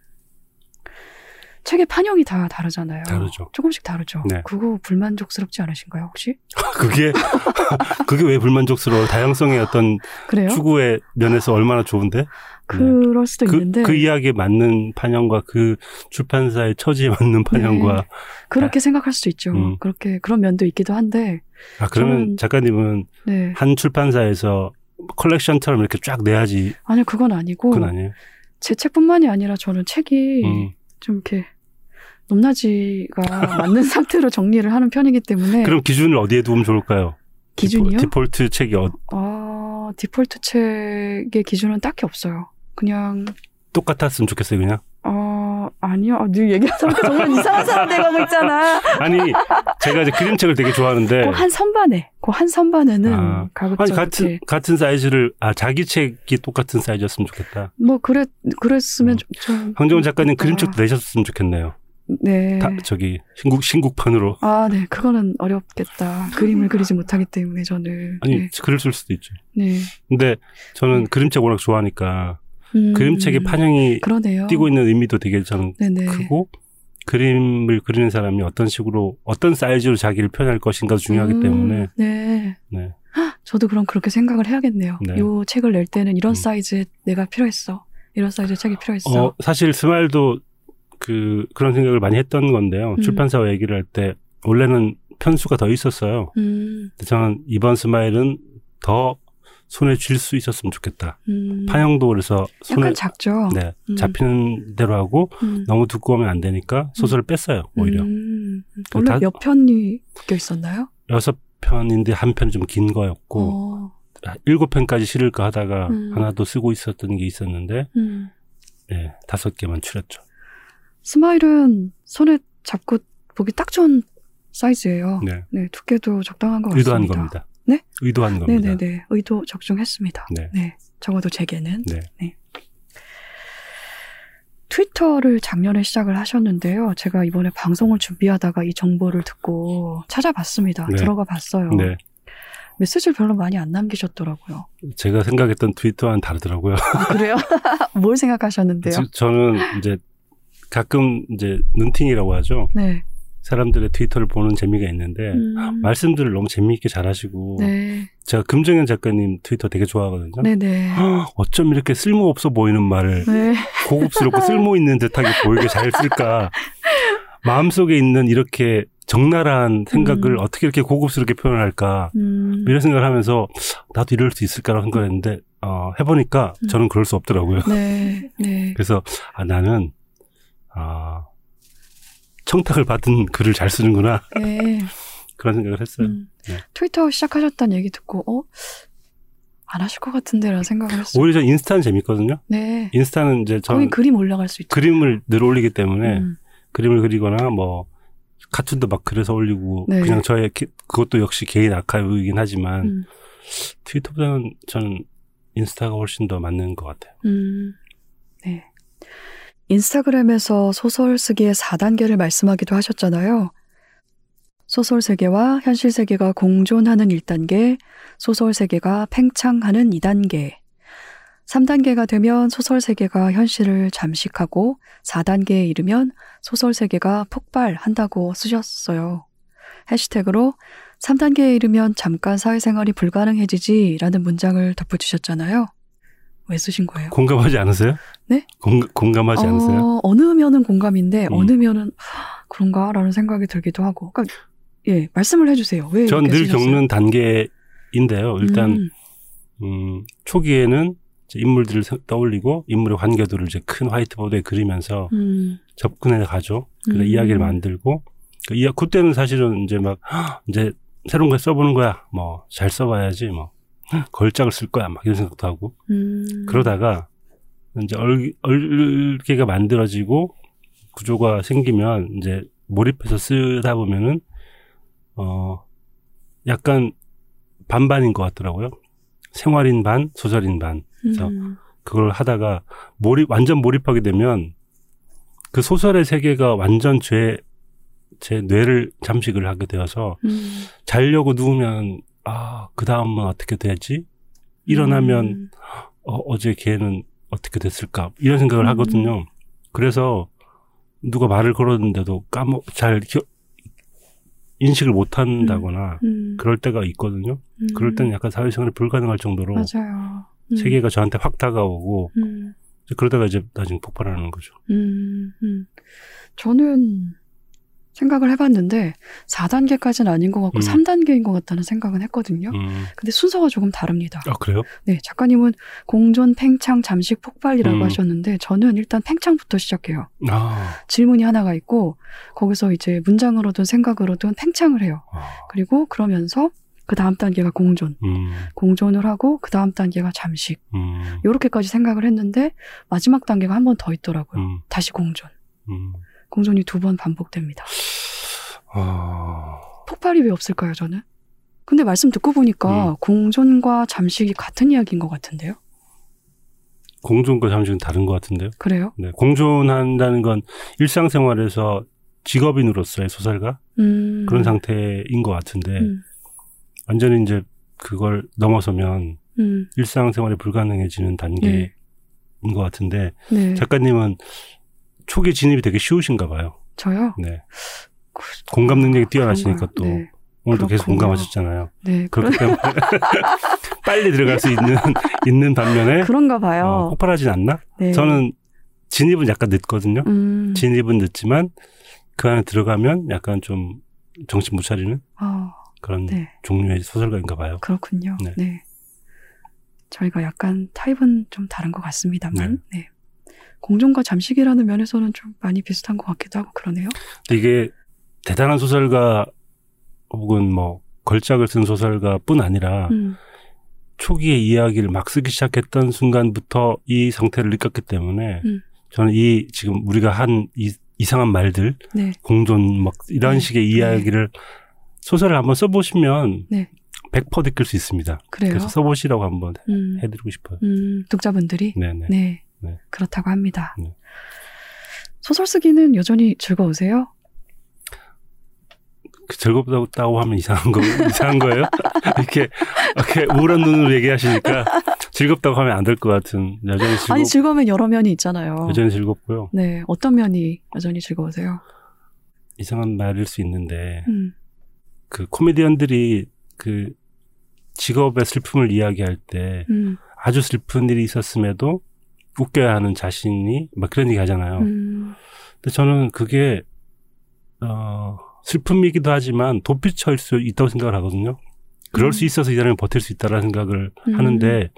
책의 판형이 다 다르잖아요. 다르죠. 조금씩 다르죠. 네. 그거 불만족스럽지 않으신가요, 혹시? [laughs] 그게 [laughs] 그게 왜 불만족스러워 다양성의 어떤 그래요? 추구의 면에서 얼마나 좋은데 그럴 수도 그, 있는데 그 이야기에 맞는 판형과 그 출판사의 처지에 맞는 판형과 그렇게 생각할 수도 있죠. 음. 그렇게 그런 면도 있기도 한데, 아 그러면 저는- 작가님은 네. 한 출판사에서 컬렉션처럼 이렇게 쫙 내야지 아니요, 그건 아니고 그건 아니에요. 제 책뿐만이 아니라 저는 책이 음. 좀 이렇게 높낮이가 [laughs] 맞는 상태로 정리를 하는 편이기 때문에 그럼 기준을 어디에 두면 좋을까요? 기준이요? 디폴, 트 책이 어, 아 디폴트 책의 기준은 딱히 없어요. 그냥 똑같았으면 좋겠어요 그냥. 어 아니요, 아, 네 얘기하다 보니까 정말 이상한 사람 돼가고 있잖아. [laughs] 아니 제가 이제 그림책을 되게 좋아하는데 그 한 선반에, 그 한 선반에는 아. 가급적 아니 같은 이렇게 같은 사이즈를 아 자기 책이 똑같은 사이즈였으면 좋겠다. 뭐 그랬 그랬으면 음. 좀- 좀 황정은 작가님 좋겠다. 그림책도 내셨으면 좋겠네요. 네. 다, 저기 신국 신국판으로 아, 네. 그거는 어렵겠다. 그림을 그리지 못하기 때문에 저는. 아니 네. 글을 쓸 수도 있죠. 네. 근데 저는 그림책 워낙 좋아하니까 음, 그림책의 판형이 그러네요. 띄고 있는 의미도 되게 저는 네네. 크고 그림을 그리는 사람이 어떤 식으로 어떤 사이즈로 자기를 표현할 것인가도 중요하기 음, 때문에 네. 네. 저도 그럼 그렇게 생각을 해야겠네요. 네. 요 책을 낼 때는 이런 음. 사이즈의 내가 필요했어. 이런 사이즈의 책이 필요했어. 어, 사실 스마일도 그 그런 생각을 많이 했던 건데요. 음. 출판사와 얘기를 할 때 원래는 편수가 더 있었어요. 음, 저는 이번 스마일은 더 손에 쥘 수 있었으면 좋겠다. 음. 판형도 그래서 손에 작죠. 네, 음. 잡히는 대로 하고 음. 너무 두꺼우면 안 되니까 소설을 뺐어요. 오히려 음. 그 원래 다- 몇 편이 묶여 있었나요? 여섯 편인데 한편좀긴 거였고 어, 일곱 편까지 실을까 하다가 음. 하나도 쓰고 있었던 게 있었는데 음. 네, 다섯 개만 추렸죠. 스마일은 손에 잡고 보기 딱 좋은 사이즈예요. 네, 네, 두께도 적당한 것 같습니다. 의도한 겁니다. 네? 의도한 겁니다. 네네네. 의도 적중했습니다. 네. 적어도 제게는. 네. 트위터를 작년에 시작을 하셨는데요. 제가 이번에 방송을 준비하다가 이 정보를 듣고 찾아봤습니다. 네. 들어가 봤어요. 네. 메시지를 별로 많이 안 남기셨더라고요. 제가 생각했던 트위터와는 다르더라고요. 아, 그래요? [laughs] 뭘 생각하셨는데요? 저- 저는 이제 가끔 이제 눈팅이라고 하죠. 네. 사람들의 트위터를 보는 재미가 있는데 음, 말씀들을 너무 재미있게 잘하시고 네. 제가 금정현 작가님 트위터 되게 좋아하거든요. 네네. 어쩜 이렇게 쓸모 없어 보이는 말을 네. 고급스럽고 쓸모 있는 듯하게 보이게 잘 쓸까? [laughs] 마음 속에 있는 이렇게 적나라한 생각을 음. 어떻게 이렇게 고급스럽게 표현할까? 음, 이런 생각을 하면서 나도 이럴 수 있을까라고 생각했는데 어, 해보니까 음. 저는 그럴 수 없더라고요. 네. [laughs] 네. 그래서 아 나는 아 청탁을 받은 글을 잘 쓰는구나 네. [laughs] 그런 생각을 했어요. 음. 네. 트위터 시작하셨다는 얘기 듣고 어? 안 하실 것 같은데라는 생각을 했어요. 오히려 전 인스타는 재밌거든요. 네. 인스타는 이제 전 그림 올라갈 수 있죠. 그림을 늘 올리기 때문에 음. 그림을 그리거나 뭐 카툰도 막 그려서 올리고 네. 그냥 저의 기- 그것도 역시 개인 아카이브이긴 하지만 음. 트위터보다는 저는 인스타가 훨씬 더 맞는 것 같아요. 음. 네. 인스타그램에서 소설 쓰기의 4단계를 말씀하기도 하셨잖아요. 소설 세계와 현실 세계가 공존하는 1단계, 소설 세계가 팽창하는 2단계, 3단계가 되면 소설 세계가 현실을 잠식하고 4단계에 이르면 소설 세계가 폭발한다고 쓰셨어요. 해시태그로 3단계에 이르면 잠깐 사회생활이 불가능해지지 라는 문장을 덧붙이셨잖아요. 왜 쓰신 거예요? 공감하지 않으세요? 네? 공, 공감하지 않으세요? 어, 어느 면은 공감인데 음. 어느 면은 하, 그런가라는 생각이 들기도 하고. 그러니까 예, 말씀을 해주세요. 왜? 전 늘? 겪는 단계인데요. 일단 음, 음, 초기에는 인물들을 세- 떠올리고 인물의 관계도를 이제 큰 화이트보드에 그리면서 음, 접근해 가죠. 그래 음. 이야기를 만들고 그 이야 그때는 사실은 이제 막 "헉, 이제 새로운 걸 써보는 거야. 뭐 잘 써봐야지. 뭐 걸작을 쓸 거야. 막 이런 생각도 하고 음. 그러다가 이제 얼, 얼개가 만들어지고 구조가 생기면 이제 몰입해서 쓰다 보면은 어 약간 반반인 것 같더라고요. 생활인 반, 소설인 반. 그래서 음, 그걸 하다가 몰입 완전 몰입하게 되면 그 소설의 세계가 완전 제, 제 뇌를 잠식을 하게 되어서 음, 자려고 누우면 아, 그 다음은 어떻게 되지? 일어나면 음, 어, 어제 걔는 어떻게 됐을까? 이런 생각을 음. 하거든요. 그래서 누가 말을 걸었는데도 까먹, 잘 기, 인식을 못 한다거나 음, 그럴 때가 있거든요. 음. 그럴 때는 약간 사회생활이 불가능할 정도로 맞아요. 음, 세계가 저한테 확 다가오고 음, 그러다가 이제 나중에 폭발하는 거죠. 음, 음. 저는 생각을 해봤는데 4단계까지는 아닌 것 같고 음. 3단계인 것 같다는 생각은 했거든요. 음. 근데 순서가 조금 다릅니다. 아, 그래요? 네, 작가님은 공존, 팽창, 잠식, 폭발이라고 음. 하셨는데 저는 일단 팽창부터 시작해요. 아, 질문이 하나가 있고 거기서 이제 문장으로든 생각으로든 팽창을 해요. 아, 그리고 그러면서 그 다음 단계가 공존, 음, 공존을 하고 그 다음 단계가 잠식. 음, 요렇게까지 생각을 했는데 마지막 단계가 한 번 더 있더라고요. 음, 다시 공존. 음. 공존이 두 번 반복됩니다. 아, 폭발이 왜 없을까요, 저는? 근데 말씀 듣고 보니까 음. 공존과 잠식이 같은 이야기인 것 같은데요? 공존과 잠식은 다른 것 같은데요? 그래요? 네, 공존한다는 건 일상생활에서 직업인으로서의 소설가 음. 그런 상태인 것 같은데 음. 완전히 이제 그걸 넘어서면 음. 일상생활이 불가능해지는 단계인 네. 것 같은데 네. 작가님은 초기 진입이 되게 쉬우신가 봐요. 저요? 네. 그- 공감 능력이 뛰어나시니까? 또 네. 오늘도 계속 그렇군요. 공감하셨잖아요. 네. 그렇기 때문에 [laughs] 빨리 들어갈 수 있는 [laughs] 있는 반면에 그런가 봐요. 어, 폭발하진 않나? 네. 저는 진입은 약간 늦거든요. 음. 진입은 늦지만 그 안에 들어가면 약간 좀 정신 못 차리는 아, 그런 네. 종류의 소설가인가 봐요. 그렇군요. 네. 네. 저희가 약간 타입은 좀 다른 것 같습니다만, 네. 공존과 잠식이라는 면에서는 좀 많이 비슷한 것 같기도 하고 그러네요. 이게 대단한 소설가 혹은 뭐 걸작을 쓴 소설가뿐 아니라 음, 초기에 이야기를 막 쓰기 시작했던 순간부터 이 상태를 느꼈기 때문에 음. 저는 이 지금 우리가 한 이, 이상한 말들 네. 공존 막 이런 네. 식의 이야기를 소설을 한번 써보시면 네. 100% 느낄 수 있습니다. 그래요. 그래서 써보시라고 한번 음, 해드리고 싶어요. 음, 독자분들이 네네. 네. 네. 그렇다고 합니다. 네. 소설 쓰기는 여전히 즐거우세요? 그 즐겁다고 하면 이상한 거 [laughs] 이상한 거예요? 이렇게 이렇게 우울한 눈으로 얘기하시니까 즐겁다고 하면 안 될 것 같은 여전히 즐겁 아니 즐거우면 여러 면이 있잖아요. 여전히 즐겁고요. 네, 어떤 면이 여전히 즐거우세요? 이상한 말일 수 있는데 음, 그 코미디언들이 그 직업의 슬픔을 이야기할 때 음, 아주 슬픈 일이 있었음에도 웃겨야 하는 자신이 막 그런 얘기 하잖아요. 음, 근데 저는 그게 어 슬픔이기도 하지만 도피처일 수 있다고 생각을 하거든요. 그럴 음. 수 있어서 이 사람이 버틸 수 있다라는 생각을 음. 하는데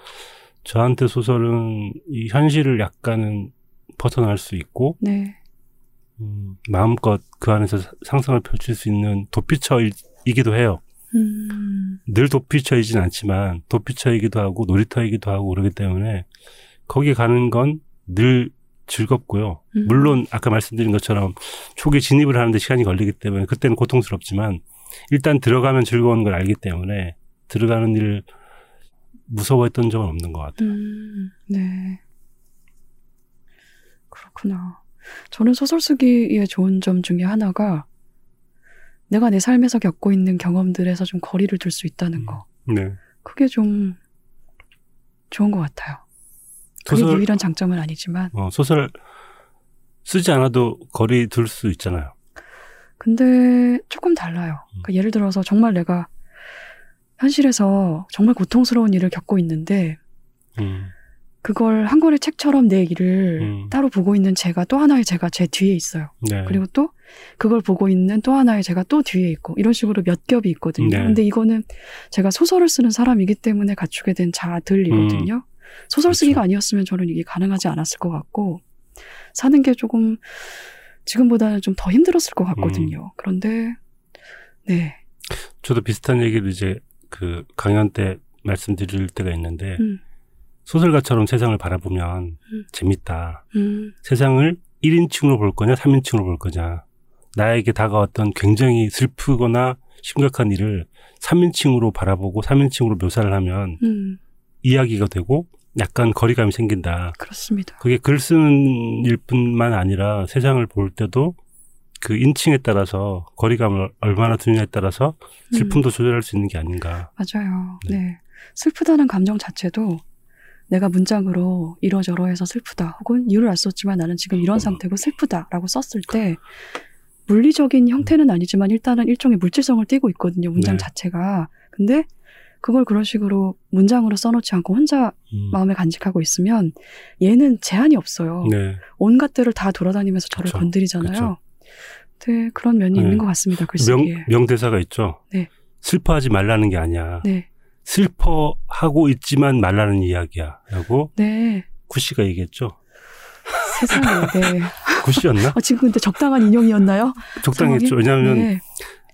저한테 소설은 이 현실을 약간은 벗어날 수 있고 네, 음, 마음껏 그 안에서 상상을 펼칠 수 있는 도피처이기도 해요. 음, 늘 도피처이진 않지만 도피처이기도 하고 놀이터이기도 하고 그러기 때문에 거기 가는 건 늘 즐겁고요. 음. 물론 아까 말씀드린 것처럼 초기 진입을 하는데 시간이 걸리기 때문에 그때는 고통스럽지만 일단 들어가면 즐거운 걸 알기 때문에 들어가는 일을 무서워했던 적은 없는 것 같아요. 음, 네. 그렇구나. 저는 소설 쓰기의 좋은 점 중에 하나가 내가 내 삶에서 겪고 있는 경험들에서 좀 거리를 둘 수 있다는 거. 네. 그게 좀 좋은 것 같아요. 그게 소설 유일한 장점은 아니지만. 어, 소설 쓰지 않아도 거리 둘 수 있잖아요. 근데 조금 달라요. 그러니까 예를 들어서 정말 내가 현실에서 정말 고통스러운 일을 겪고 있는데 음, 그걸 한 권의 책처럼 내 일을 음. 따로 보고 있는 제가 또 하나의 제가 제 뒤에 있어요. 네. 그리고 또 그걸 보고 있는 또 하나의 제가 또 뒤에 있고 이런 식으로 몇 겹이 있거든요. 네. 근데 이거는 제가 소설을 쓰는 사람이기 때문에 갖추게 된 자들이거든요. 소설 그렇죠. 쓰기가 아니었으면 저는 이게 가능하지 않았을 것 같고 사는 게 조금 지금보다는 좀 더 힘들었을 것 음. 같거든요. 그런데 네, 저도 비슷한 얘기를 이제 그 강연 때 말씀드릴 때가 있는데 음. 소설가처럼 세상을 바라보면 음. 재밌다. 음, 세상을 1인칭으로 볼 거냐, 3인칭으로 볼 거냐. 나에게 다가왔던 굉장히 슬프거나 심각한 일을 3인칭으로 바라보고 3인칭으로 묘사를 하면 음, 이야기가 되고 약간 거리감이 생긴다. 그렇습니다. 그게 글 쓰는 일뿐만 아니라 세상을 볼 때도 그 인칭에 따라서 거리감을 얼마나 두느냐에 따라서 슬픔도 조절할 수 있는 게 아닌가. 맞아요. 네. 네. 슬프다는 감정 자체도 내가 문장으로 이러저러해서 슬프다 혹은 이유를 알 수 없지만 나는 지금 이런 상태고 슬프다라고 썼을 때 물리적인 형태는 아니지만 일단은 일종의 물질성을 띠고 있거든요. 문장 네. 자체가. 근데 그걸 그런 식으로 문장으로 써놓지 않고 혼자 음. 마음에 간직하고 있으면 얘는 제한이 없어요. 네. 온갖 데를 다 돌아다니면서 저를 그쵸. 건드리잖아요. 그쵸. 네, 그런 면이 네. 있는 것 같습니다. 글쓰기에. 명, 명대사가 있죠. 네. 슬퍼하지 말라는 게 아니야. 네, 슬퍼하고 있지만 말라는 이야기야. 라고 네, 구씨가 얘기했죠. 세상에. 네. [laughs] 구씨였나? 어, 지금 근데 적당한 인용이었나요? 적당했죠. 왜냐하면 네.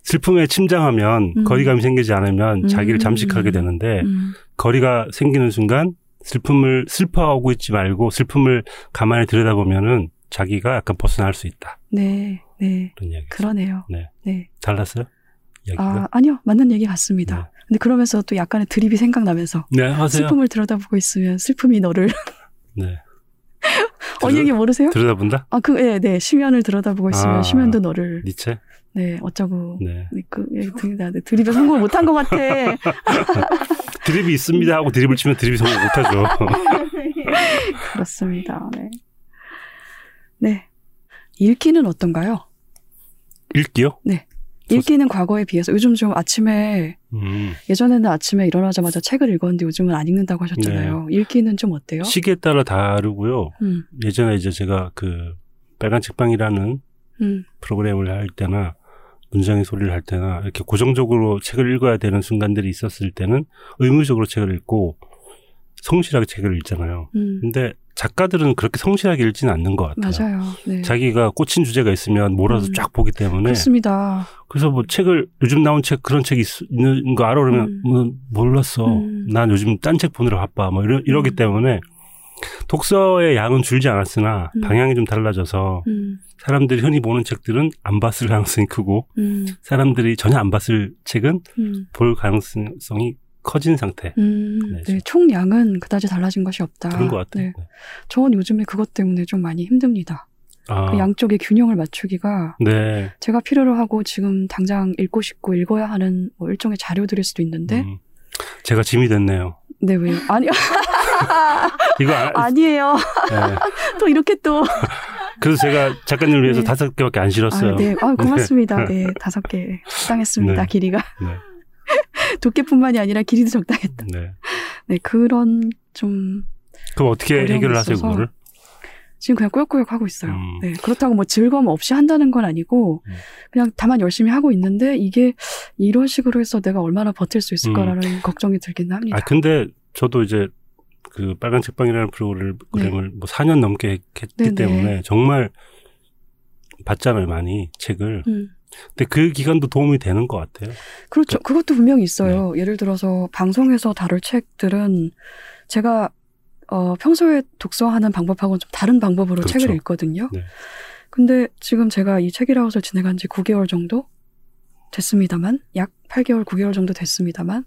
슬픔에 침장하면 음. 거리감이 생기지 않으면 음. 자기를 잠식하게 되는데 음, 거리가 생기는 순간 슬픔을 슬퍼하고 있지 말고 슬픔을 가만히 들여다보면은 자기가 약간 벗어날 수 있다. 네, 네. 그런 이야기. 그러네요. 네. 네. 달랐어요? 이야기가? 아, 아니요. 맞는 얘기 같습니다. 네. 근데 그러면서 또 약간의 드립이 생각나면서 네, 하세요. 슬픔을 들여다보고 있으면 슬픔이 너를 [laughs] 네. 어, 이 얘기 모르세요? 들여다본다? 아, 그, 네, 네. 심연을 들여다보고 있으면 아. 심연도 너를, 니체? 네, 어쩌고. 네. 네, 그, 나- 네, 드립에 성공을 못한 것 같아. [laughs] 드립이 있습니다 하고 드립을 치면 드립이 성공 못하죠. [laughs] 그렇습니다. 네. 네. 읽기는 어떤가요? 읽기요? 소- 읽기는 과거에 비해서 요즘 좀 아침에 음. 예전에는 아침에 일어나자마자 책을 읽었는데 요즘은 안 읽는다고 하셨잖아요. 읽기는 좀 어때요? 네. 시기에 따라 다르고요. 음, 예전에 이제 제가 그 빨간 책방이라는 음, 프로그램을 할 때나 문장의 소리를 할 때나 이렇게 고정적으로 책을 읽어야 되는 순간들이 있었을 때는 의무적으로 책을 읽고 성실하게 책을 읽잖아요. 음. 근데 작가들은 그렇게 성실하게 읽지는 않는 것 같아요. 맞아요. 네. 자기가 꽂힌 주제가 있으면 몰아서 음. 쫙 보기 때문에 그렇습니다. 그래서 뭐 책을 요즘 나온 책 그런 책이 있- 있는 거 알아 그러면 음. 뭐 몰랐어. 음. 난 요즘 딴 책 보느라 바빠. 뭐 이러, 이러기 음. 때문에 독서의 양은 줄지 않았으나 음. 방향이 좀 달라져서 음, 사람들이 흔히 보는 책들은 안 봤을 가능성이 크고 음, 사람들이 전혀 안 봤을 책은 음, 볼 가능성이 커진 상태. 음. 네, 네, 총량은 그다지 달라진 것이 없다. 그런 것 같아요. 네. 전 요즘에 그것 때문에 좀 많이 힘듭니다. 아, 그 양쪽의 균형을 맞추기가 네. 제가 필요로 하고 지금 당장 읽고 싶고 읽어야 하는 뭐 일종의 자료들일 수도 있는데, 음. 제가 짐이 됐네요. 네, 왜요? 아니, [laughs] [laughs] 이거 아, 아니에요. 네. [laughs] 또 이렇게 또. 그래서 제가 작가님을 위해서 네. 다섯 개밖에 안 실었어요. 아, 네. 아, 고맙습니다. [laughs] 네, 다섯 개 적당했습니다. 네. 길이가. 네. 두께뿐만이 아니라 길이도 적당했다. 네. 네, 그런 좀 그럼 어떻게 해결을 하세요, 그거를? 지금 그냥 꾸역꾸역 하고 있어요. 음. 네, 그렇다고 뭐 즐거움 없이 한다는 건 아니고 음. 그냥 다만 열심히 하고 있는데 이게 이런 식으로 해서 내가 얼마나 버틸 수 있을까라는 걱정이 들긴 합니다. 음. 아, 근데 저도 이제 그 빨간 책방이라는 프로그램을 뭐 4년 넘게 했기 네, 네. 때문에 정말 봤잖아요, 많이 책을. 음. 근데 그 기간도 도움이 되는 것 같아요. 그렇죠. 그 것도 분명히 있어요. 네. 예를 들어서 방송에서 다룰 책들은 제가 어, 평소에 독서하는 방법하고는 좀 다른 방법으로 그렇죠. 책을 읽거든요. 네. 근데 지금 제가 이 책이라웃을 진행한 지 9개월 정도 됐습니다만, 약 8개월, 9개월 정도 됐습니다만,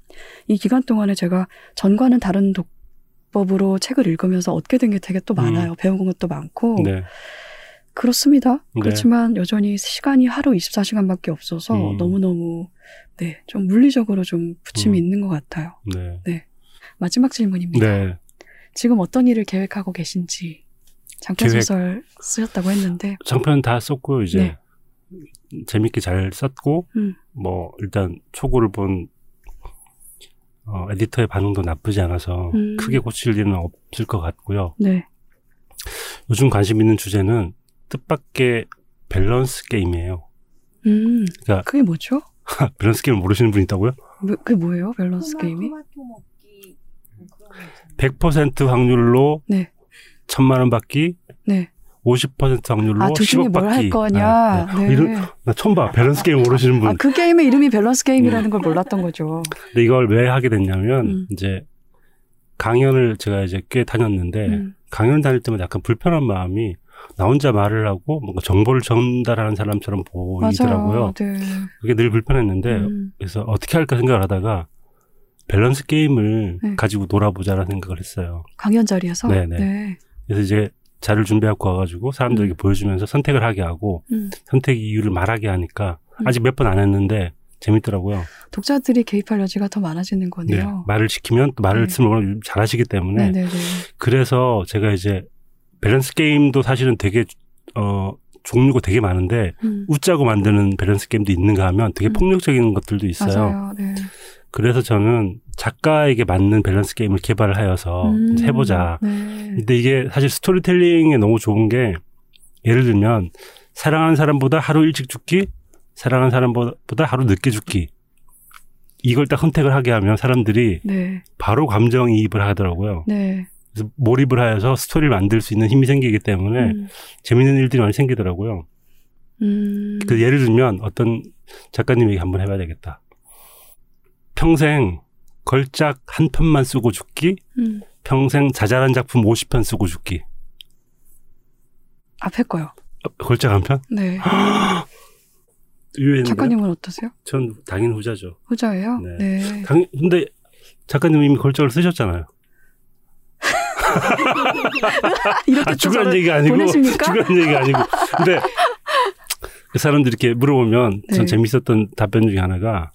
이 기간 동안에 제가 전과는 다른 독 법으로 책을 읽으면서 얻게 된 게 되게 또 많아요. 배운 것도 많고. 음. 네. 그렇습니다. 네. 그렇지만 여전히 시간이 하루 24시간밖에 없어서 음. 너무너무, 네, 좀 물리적으로 좀 부침이 음. 있는 것 같아요. 네. 마지막 질문입니다. 네. 지금 어떤 일을 계획하고 계신지 장편 계획. 소설 쓰셨다고 했는데 장편 다 썼고 이제 네. 재밌게 잘 썼고 음. 뭐 일단 초고를 본 어, 에디터의 반응도 나쁘지 않아서 음. 크게 고칠 일은 없을 것 같고요. 네. 요즘 관심 있는 주제는 뜻밖의 밸런스 게임이에요. 음. 그러니까- 그게 뭐죠? [laughs] 밸런스 게임을 모르시는 분이 있다고요? 뭐, 그게 뭐예요? 밸런스 게임이? 100% 확률로 네. 천만 원 받기, 네. 50% 확률로 아, 둘 중에 10억 뭘할 받기. 거냐? 네, 네. 네. 이런, 나 처음 봐. 밸런스 게임 모르시는 분. 아, 그 게임의 이름이 밸런스 음. 게임이라는 걸 몰랐던 거죠. 근데 이걸 왜 하게 됐냐면 음. 이제 강연을 제가 이제 꽤 다녔는데 음. 강연 다닐 때마다 약간 불편한 마음이 나 혼자 말을 하고 뭔가 정보를 전달하는 사람처럼 보이더라고요. 네. 그게 늘 불편했는데 음. 그래서 어떻게 할까 생각을 하다가 밸런스 게임을 네. 가지고 놀아보자라는 생각을 했어요. 강연 자리에서? 네네. 네. 그래서 이제 자료를 준비하고 와가지고 사람들에게 보여주면서 선택을 하게 하고 음. 선택 이유를 말하게 하니까 음. 아직 몇 번 안 했는데 재밌더라고요. 독자들이 개입할 여지가 더 많아지는 네. 거네요. 말을 시키면 또 말을 네. 쓰면 잘하시기 때문에 네네네. 그래서 제가 이제 밸런스 게임도 사실은 되게 어 종류가 되게 많은데 음. 웃자고 만드는 밸런스 게임도 있는가 하면 되게 음. 폭력적인 것들도 있어요. 맞아요. 네. 그래서 저는 작가에게 맞는 밸런스 게임을 개발을 하여서 음. 해보자. 네. 근데 이게 사실 스토리텔링에 너무 좋은 게 예를 들면 사랑하는 사람보다 하루 일찍 죽기, 사랑하는 사람보다 하루 늦게 죽기. 이걸 딱 선택을 하게 하면 사람들이 네. 바로 감정이입을 하더라고요. 네. 그래서 몰입을 하여서 스토리를 만들 수 있는 힘이 생기기 때문에 음. 재밌는 일들이 많이 생기더라고요. 음. 그 예를 들면 어떤 작가님 얘기 한번 해봐야 되겠다. 평생 걸작 한 편만 쓰고 죽기, 음. 평생 자잘한 작품 50편 쓰고 죽기. 앞에 거요. 어, 걸작 한 편? 네. [gasps] 의외인데. 작가님은 어떠세요? 전 당연 후자죠. 후자예요? 네. 네. 당, 근데 작가님 이미 걸작을 쓰셨잖아요. [laughs] 이렇게 아, 저를 얘기가 아니고. 보내십니까? 죽으란 얘기가 아니고. 근데 그 사람들이 이렇게 물어보면 전 네. 재밌었던 답변 중에 하나가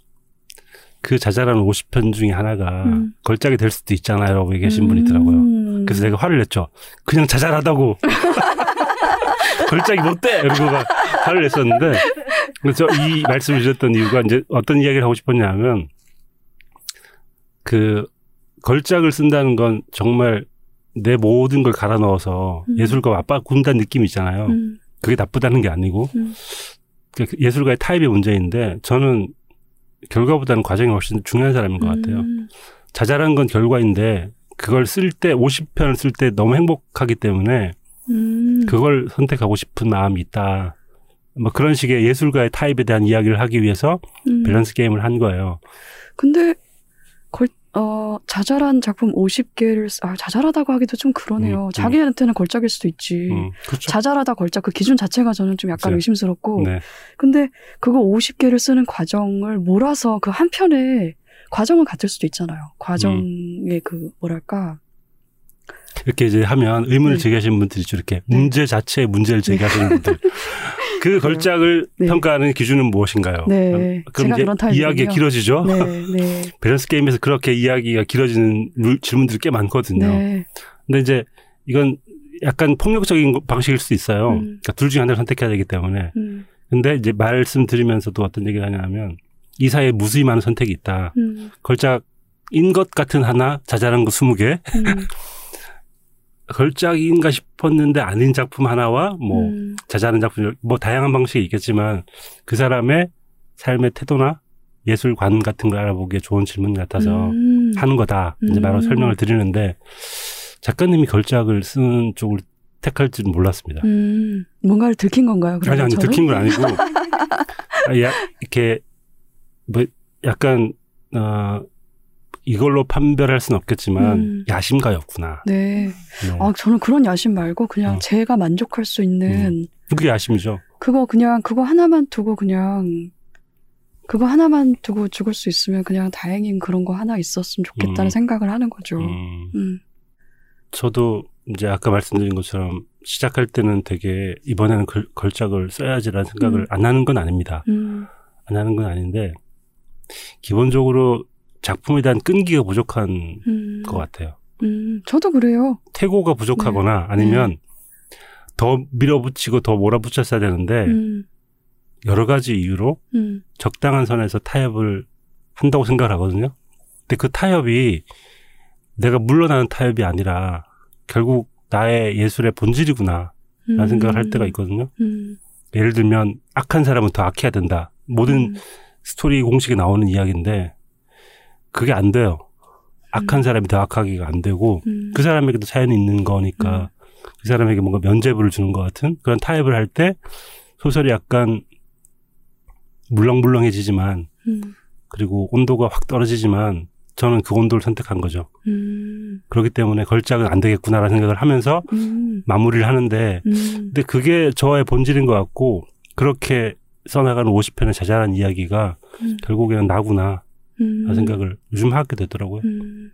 그 자잘한 50편 중에 하나가 음. 걸작이 될 수도 있잖아요. 라고 얘기하신 분이 있더라고요. 음. 그래서 내가 화를 냈죠. 그냥 자잘하다고. [laughs] 걸작이 못 돼! 이러고 막 화를 냈었는데. 그래서 이 말씀을 드렸던 이유가 이제 어떤 이야기를 하고 싶었냐면 그 걸작을 쓴다는 건 정말 내 모든 걸 갈아 넣어서 음. 예술가 맞바 군다는 느낌이 있잖아요. 음. 그게 나쁘다는 게 아니고 음. 그 예술가의 타입의 문제인데 저는 결과보다는 과정이 훨씬 중요한 사람인 것 같아요. 음. 자잘한 건 결과인데 그걸 쓸 때 50편을 쓸 때 너무 행복하기 때문에 음. 그걸 선택하고 싶은 마음이 있다. 뭐 그런 식의 예술가의 타입에 대한 이야기를 하기 위해서 음. 밸런스 게임을 한 거예요. 근데 걸, 어, 자잘한 작품 50개를 아, 자잘하다고 하기도 좀 그러네요. 음, 음. 자기한테는 걸작일 수도 있지. 음, 그렇죠. 자잘하다 걸작 그 기준 자체가 저는 좀 약간 그죠. 의심스럽고. 네. 근데 그거 50개를 쓰는 과정을 몰아서 그 한 편에 과정은 같을 수도 있잖아요. 과정의 그 뭐랄까 이렇게 이제 하면 의문을 네. 제기하시는 분들이 있죠. 이렇게 네. 문제 자체에 문제를 제기하시는 분들. 그 걸작을 네. 평가하는 기준은 무엇인가요? 네. 그럼 이제. 이야기가 길어지죠. 네, 네, [laughs] 밸런스 게임에서 그렇게 이야기가 길어지는 룰- 질문들이 꽤 많거든요. 네. 근데 이제 이건 약간 폭력적인 거- 방식일 수도 있어요. 음. 그러니까 둘 중에 하나를 선택해야 되기 때문에. 음, 근데 이제 말씀드리면서도 어떤 얘기를 하냐면 이 사회에 무수히 많은 선택이 있다. 음, 걸작인 것 같은 하나, 자잘한 거 20개. [laughs] 음, 걸작인가 싶었는데 아닌 작품 하나와 뭐 음, 자잘한 작품 뭐 다양한 방식이 있겠지만 그 사람의 삶의 태도나 예술관 같은 걸 알아보기에 좋은 질문 같아서 음. 하는 거다. 이제 음. 바로 설명을 드리는데 작가님이 걸작을 쓰는 쪽을 택할지는 몰랐습니다. 음, 뭔가를 들킨 건가요? 아니 아니 저는? 들킨 건 아니고 [laughs] 아, 야, 이렇게 뭐 약간 어 이걸로 판별할 수는 없겠지만 음. 야심가였구나. 네. 네. 아, 저는 그런 야심 말고 그냥 어. 제가 만족할 수 있는 그게 야심이죠. 그거 그냥 그거 하나만 두고 그냥 그거 하나만 두고 죽을 수 있으면 그냥 다행인 그런 거 하나 있었으면 좋겠다는 음. 생각을 하는 거죠. 음, 음. 저도 이제 아까 말씀드린 것처럼 시작할 때는 되게 이번에는 걸, 걸작을 써야지라는 생각을 음. 안 하는 건 아닙니다. 음. 안 하는 건 아닌데 기본적으로 작품에 대한 끈기가 부족한 음. 것 같아요. 음. 저도 그래요. 태고가 부족하거나 아니면 더 밀어붙이고 더 몰아붙였어야 되는데 음. 여러 가지 이유로 음. 적당한 선에서 타협을 한다고 생각을 하거든요. 근데 그 타협이 내가 물러나는 타협이 아니라 결국 나의 예술의 본질이구나 라는 음. 생각을 할 때가 있거든요. 음. 예를 들면 악한 사람은 더 악해야 된다. 모든 음. 스토리 공식에 나오는 이야기인데 그게 안 돼요. 악한 음. 사람이 더 악하기가 안 되고 음. 그 사람에게도 사연이 있는 거니까 그 사람에게 뭔가 면죄부를 주는 것 같은 그런 타협을 할 때 소설이 약간 물렁물렁해지지만 음. 그리고 온도가 확 떨어지지만 저는 그 온도를 선택한 거죠. 음. 그렇기 때문에 걸작은 안 되겠구나라는 생각을 하면서 음. 마무리를 하는데 음. 근데 그게 저의 본질인 것 같고 그렇게 써나가는 50편의 자잘한 이야기가 음. 결국에는 나구나 음. 생각을 요즘 하게 되더라고요. 음.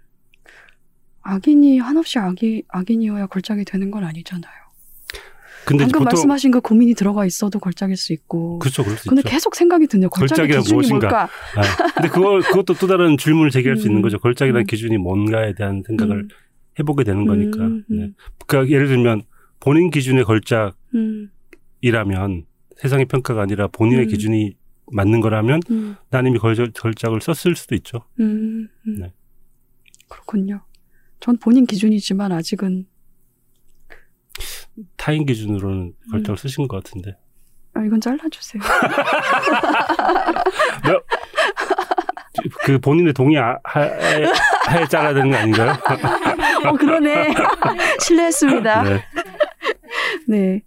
악인이 한없이 악이, 악인이어야 걸작이 되는 건 아니잖아요. 근데 방금 말씀하신 그 고민이 들어가 있어도 걸작일 수 있고. 그렇죠, 그럴 수 근데 있죠. 계속 생각이 드네요. 걸작의 걸작이란 기준이 무엇인가? 뭘까? 아, 근데 그걸 그것도 또 다른 질문을 제기할 수 음. 있는 거죠. 걸작이라는 음. 기준이 뭔가에 대한 생각을 음. 해보게 되는 거니까. 음, 음. 네. 그러니까 예를 들면 본인 기준의 걸작이라면 음. 세상의 평가가 아니라 본인의 음. 기준이 맞는 거라면 음. 난 이미 걸작, 걸작을 썼을 수도 있죠. 음. 음. 네. 그렇군요. 전 본인 기준이지만 아직은 타인 기준으로는 걸작을 음. 쓰신 것 같은데. 아, 이건 잘라주세요. [laughs] 그 본인의 동의 아, 하에 잘라야 되는 거 아닌가요? 어 그러네. [laughs] 실례했습니다. 네. 네.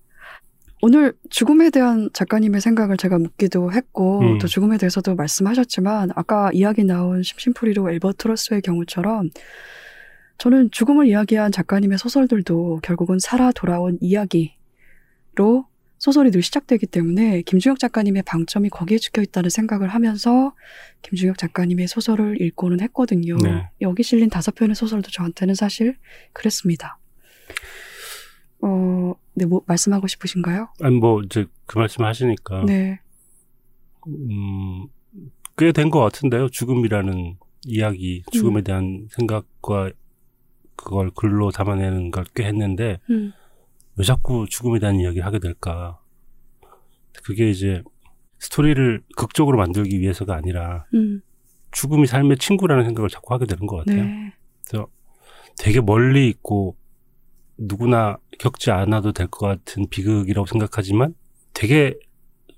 오늘 죽음에 대한 작가님의 생각을 제가 묻기도 했고, 음. 또 죽음에 대해서도 말씀하셨지만, 아까 이야기 나온 심심풀이로 엘버트 러스의 경우처럼, 저는 죽음을 이야기한 작가님의 소설들도 결국은 살아 돌아온 이야기로 소설이 늘 시작되기 때문에 김중혁 작가님의 방점이 거기에 찍혀 있다는 생각을 하면서 김중혁 작가님의 소설을 읽고는 했거든요. 네. 여기 실린 다섯 편의 소설도 저한테는 사실 그랬습니다. 어, 네, 뭐 말씀하고 싶으신가요? 아니 뭐 이제 그 말씀 하시니까 네. 음, 꽤 된 것 같은데요. 죽음이라는 이야기, 죽음에 음. 대한 생각과 그걸 글로 담아내는 걸 꽤 했는데 음, 왜 자꾸 죽음에 대한 이야기를 하게 될까? 그게 이제 스토리를 극적으로 만들기 위해서가 아니라 음, 죽음이 삶의 친구라는 생각을 자꾸 하게 되는 것 같아요. 네. 되게 멀리 있고 누구나 겪지 않아도 될 것 같은 비극이라고 생각하지만 되게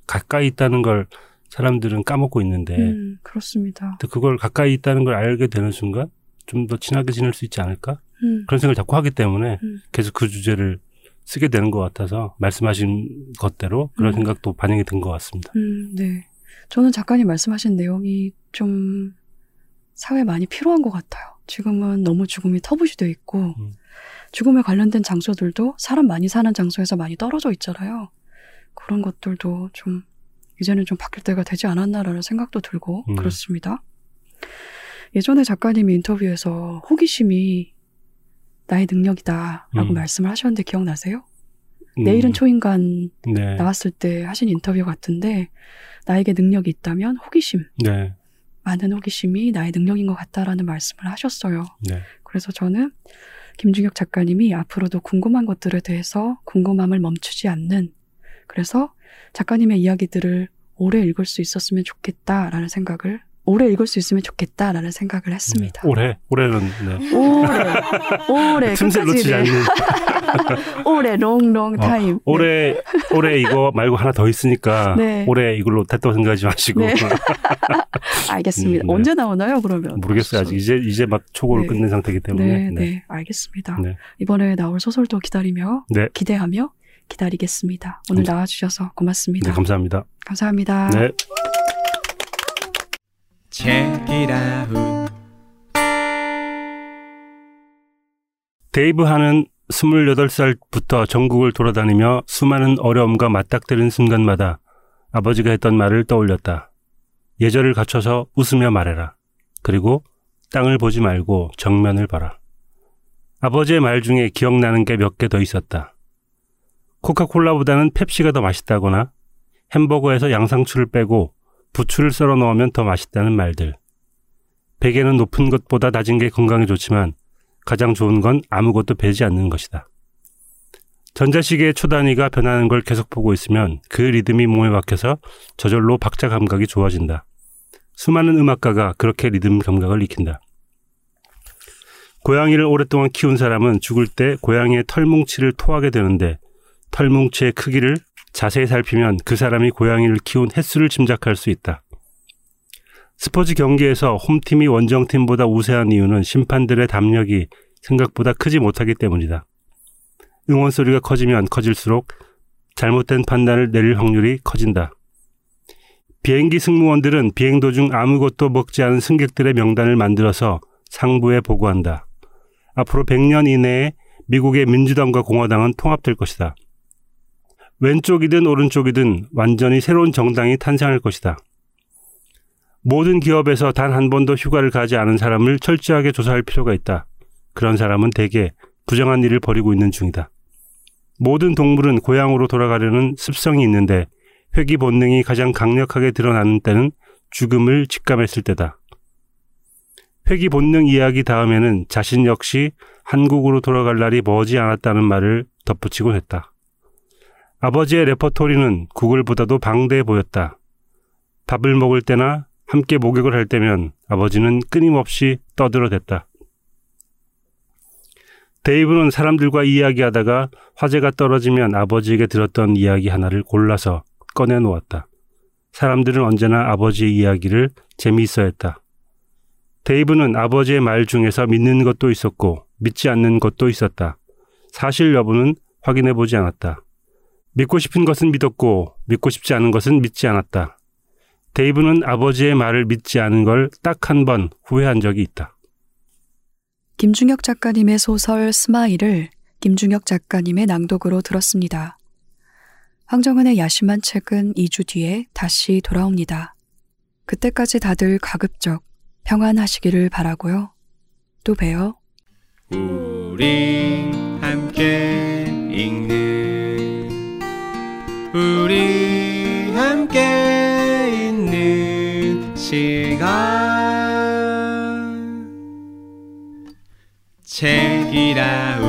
가까이 있다는 걸 사람들은 까먹고 있는데 음, 그렇습니다. 그걸 가까이 있다는 걸 알게 되는 순간 좀 더 친하게 지낼 수 있지 않을까? 음, 그런 생각을 자꾸 하기 때문에 음. 계속 그 주제를 쓰게 되는 것 같아서 말씀하신 것대로 그런 음. 생각도 반영이 된 것 같습니다. 음, 네. 저는 작가님 말씀하신 내용이 좀 사회에 많이 필요한 것 같아요. 지금은 너무 죽음이 터부시되어 있고, 음. 죽음에 관련된 장소들도 사람 많이 사는 장소에서 많이 떨어져 있잖아요. 그런 것들도 좀, 이제는 좀 바뀔 때가 되지 않았나라는 생각도 들고, 음. 그렇습니다. 예전에 작가님이 인터뷰에서 호기심이 나의 능력이다 라고 음. 말씀을 하셨는데 기억나세요? 음, 내일은 초인간 네. 나왔을 때 하신 인터뷰 같은데 나에게 능력이 있다면 호기심, 네. 많은 호기심이 나의 능력인 것 같다라는 말씀을 하셨어요. 네. 그래서 저는 김중혁 작가님이 앞으로도 궁금한 것들에 대해서 궁금함을 멈추지 않는 그래서 작가님의 이야기들을 오래 읽을 수 있었으면 좋겠다라는 생각을 오래 읽을 수 있으면 좋겠다라는 생각을 했습니다. 네, 올해 올해는 네. 오래, 오래, [laughs] 틈새를 놓치지 네. 않는 [laughs] 오래, 롱롱 어, 타임. 올해 올해 이거 말고 하나 더 있으니까 네. 올해 이걸로 됐다고 생각하지 마시고 네. 알겠습니다. 음, 네. 언제 나오나요, 그러면? 모르겠어요 아직 이제 이제 막 초고를 네. 끝낸 상태이기 때문에 네, 네, 알겠습니다. 네. 이번에 나올 소설도 기다리며, 네. 기대하며 기다리겠습니다. 오늘 감사- 나와주셔서 고맙습니다. 네, 감사합니다. 감사합니다. 네. Check it out. 데이브 하는 28살부터 전국을 돌아다니며 수많은 어려움과 맞닥뜨린 순간마다 아버지가 했던 말을 떠올렸다. 예절을 갖춰서 웃으며 말해라. 그리고 땅을 보지 말고 정면을 봐라. 아버지의 말 중에 기억나는 게 몇 개 더 있었다. 코카콜라보다는 펩시가 더 맛있다거나 햄버거에서 양상추를 빼고 부추를 썰어 넣으면 더 맛있다는 말들. 베개는 높은 것보다 낮은 게 건강에 좋지만 가장 좋은 건 아무것도 베지 않는 것이다. 전자시계의 초단위가 변하는 걸 계속 보고 있으면 그 리듬이 몸에 박혀서 저절로 박자 감각이 좋아진다. 수많은 음악가가 그렇게 리듬 감각을 익힌다. 고양이를 오랫동안 키운 사람은 죽을 때 고양이의 털뭉치를 토하게 되는데 털뭉치의 크기를 자세히 살피면 그 사람이 고양이를 키운 횟수를 짐작할 수 있다. 스포츠 경기에서 홈팀이 원정팀보다 우세한 이유는 심판들의 담력이 생각보다 크지 못하기 때문이다. 응원 소리가 커지면 커질수록 잘못된 판단을 내릴 확률이 커진다. 비행기 승무원들은 비행 도중 아무것도 먹지 않은 승객들의 명단을 만들어서 상부에 보고한다. 앞으로 100년 이내에 미국의 민주당과 공화당은 통합될 것이다. 왼쪽이든 오른쪽이든 완전히 새로운 정당이 탄생할 것이다. 모든 기업에서 단 한 번도 휴가를 가지 않은 사람을 철저하게 조사할 필요가 있다. 그런 사람은 대개 부정한 일을 벌이고 있는 중이다. 모든 동물은 고향으로 돌아가려는 습성이 있는데 회귀 본능이 가장 강력하게 드러나는 때는 죽음을 직감했을 때다. 회귀 본능 이야기 다음에는 자신 역시 한국으로 돌아갈 날이 머지 않았다는 말을 덧붙이곤 했다. 아버지의 레퍼토리는 구글보다도 방대해 보였다. 밥을 먹을 때나 함께 목욕을 할 때면 아버지는 끊임없이 떠들어댔다. 데이브는 사람들과 이야기하다가 화제가 떨어지면 아버지에게 들었던 이야기 하나를 골라서 꺼내놓았다. 사람들은 언제나 아버지의 이야기를 재미있어 했다. 데이브는 아버지의 말 중에서 믿는 것도 있었고 믿지 않는 것도 있었다. 사실 여부는 확인해 보지 않았다. 믿고 싶은 것은 믿었고 믿고 싶지 않은 것은 믿지 않았다. 데이브는 아버지의 말을 믿지 않은 걸 딱 한 번 후회한 적이 있다. 김중혁 작가님의 소설 스마일을 김중혁 작가님의 낭독으로 들었습니다. 황정은의 야심한 책은 2주 뒤에 다시 돌아옵니다. 그때까지 다들 가급적 평안하시기를 바라고요. 또 봬요. 우리 함께 읽는 우리 함께 있는 시간. 책이라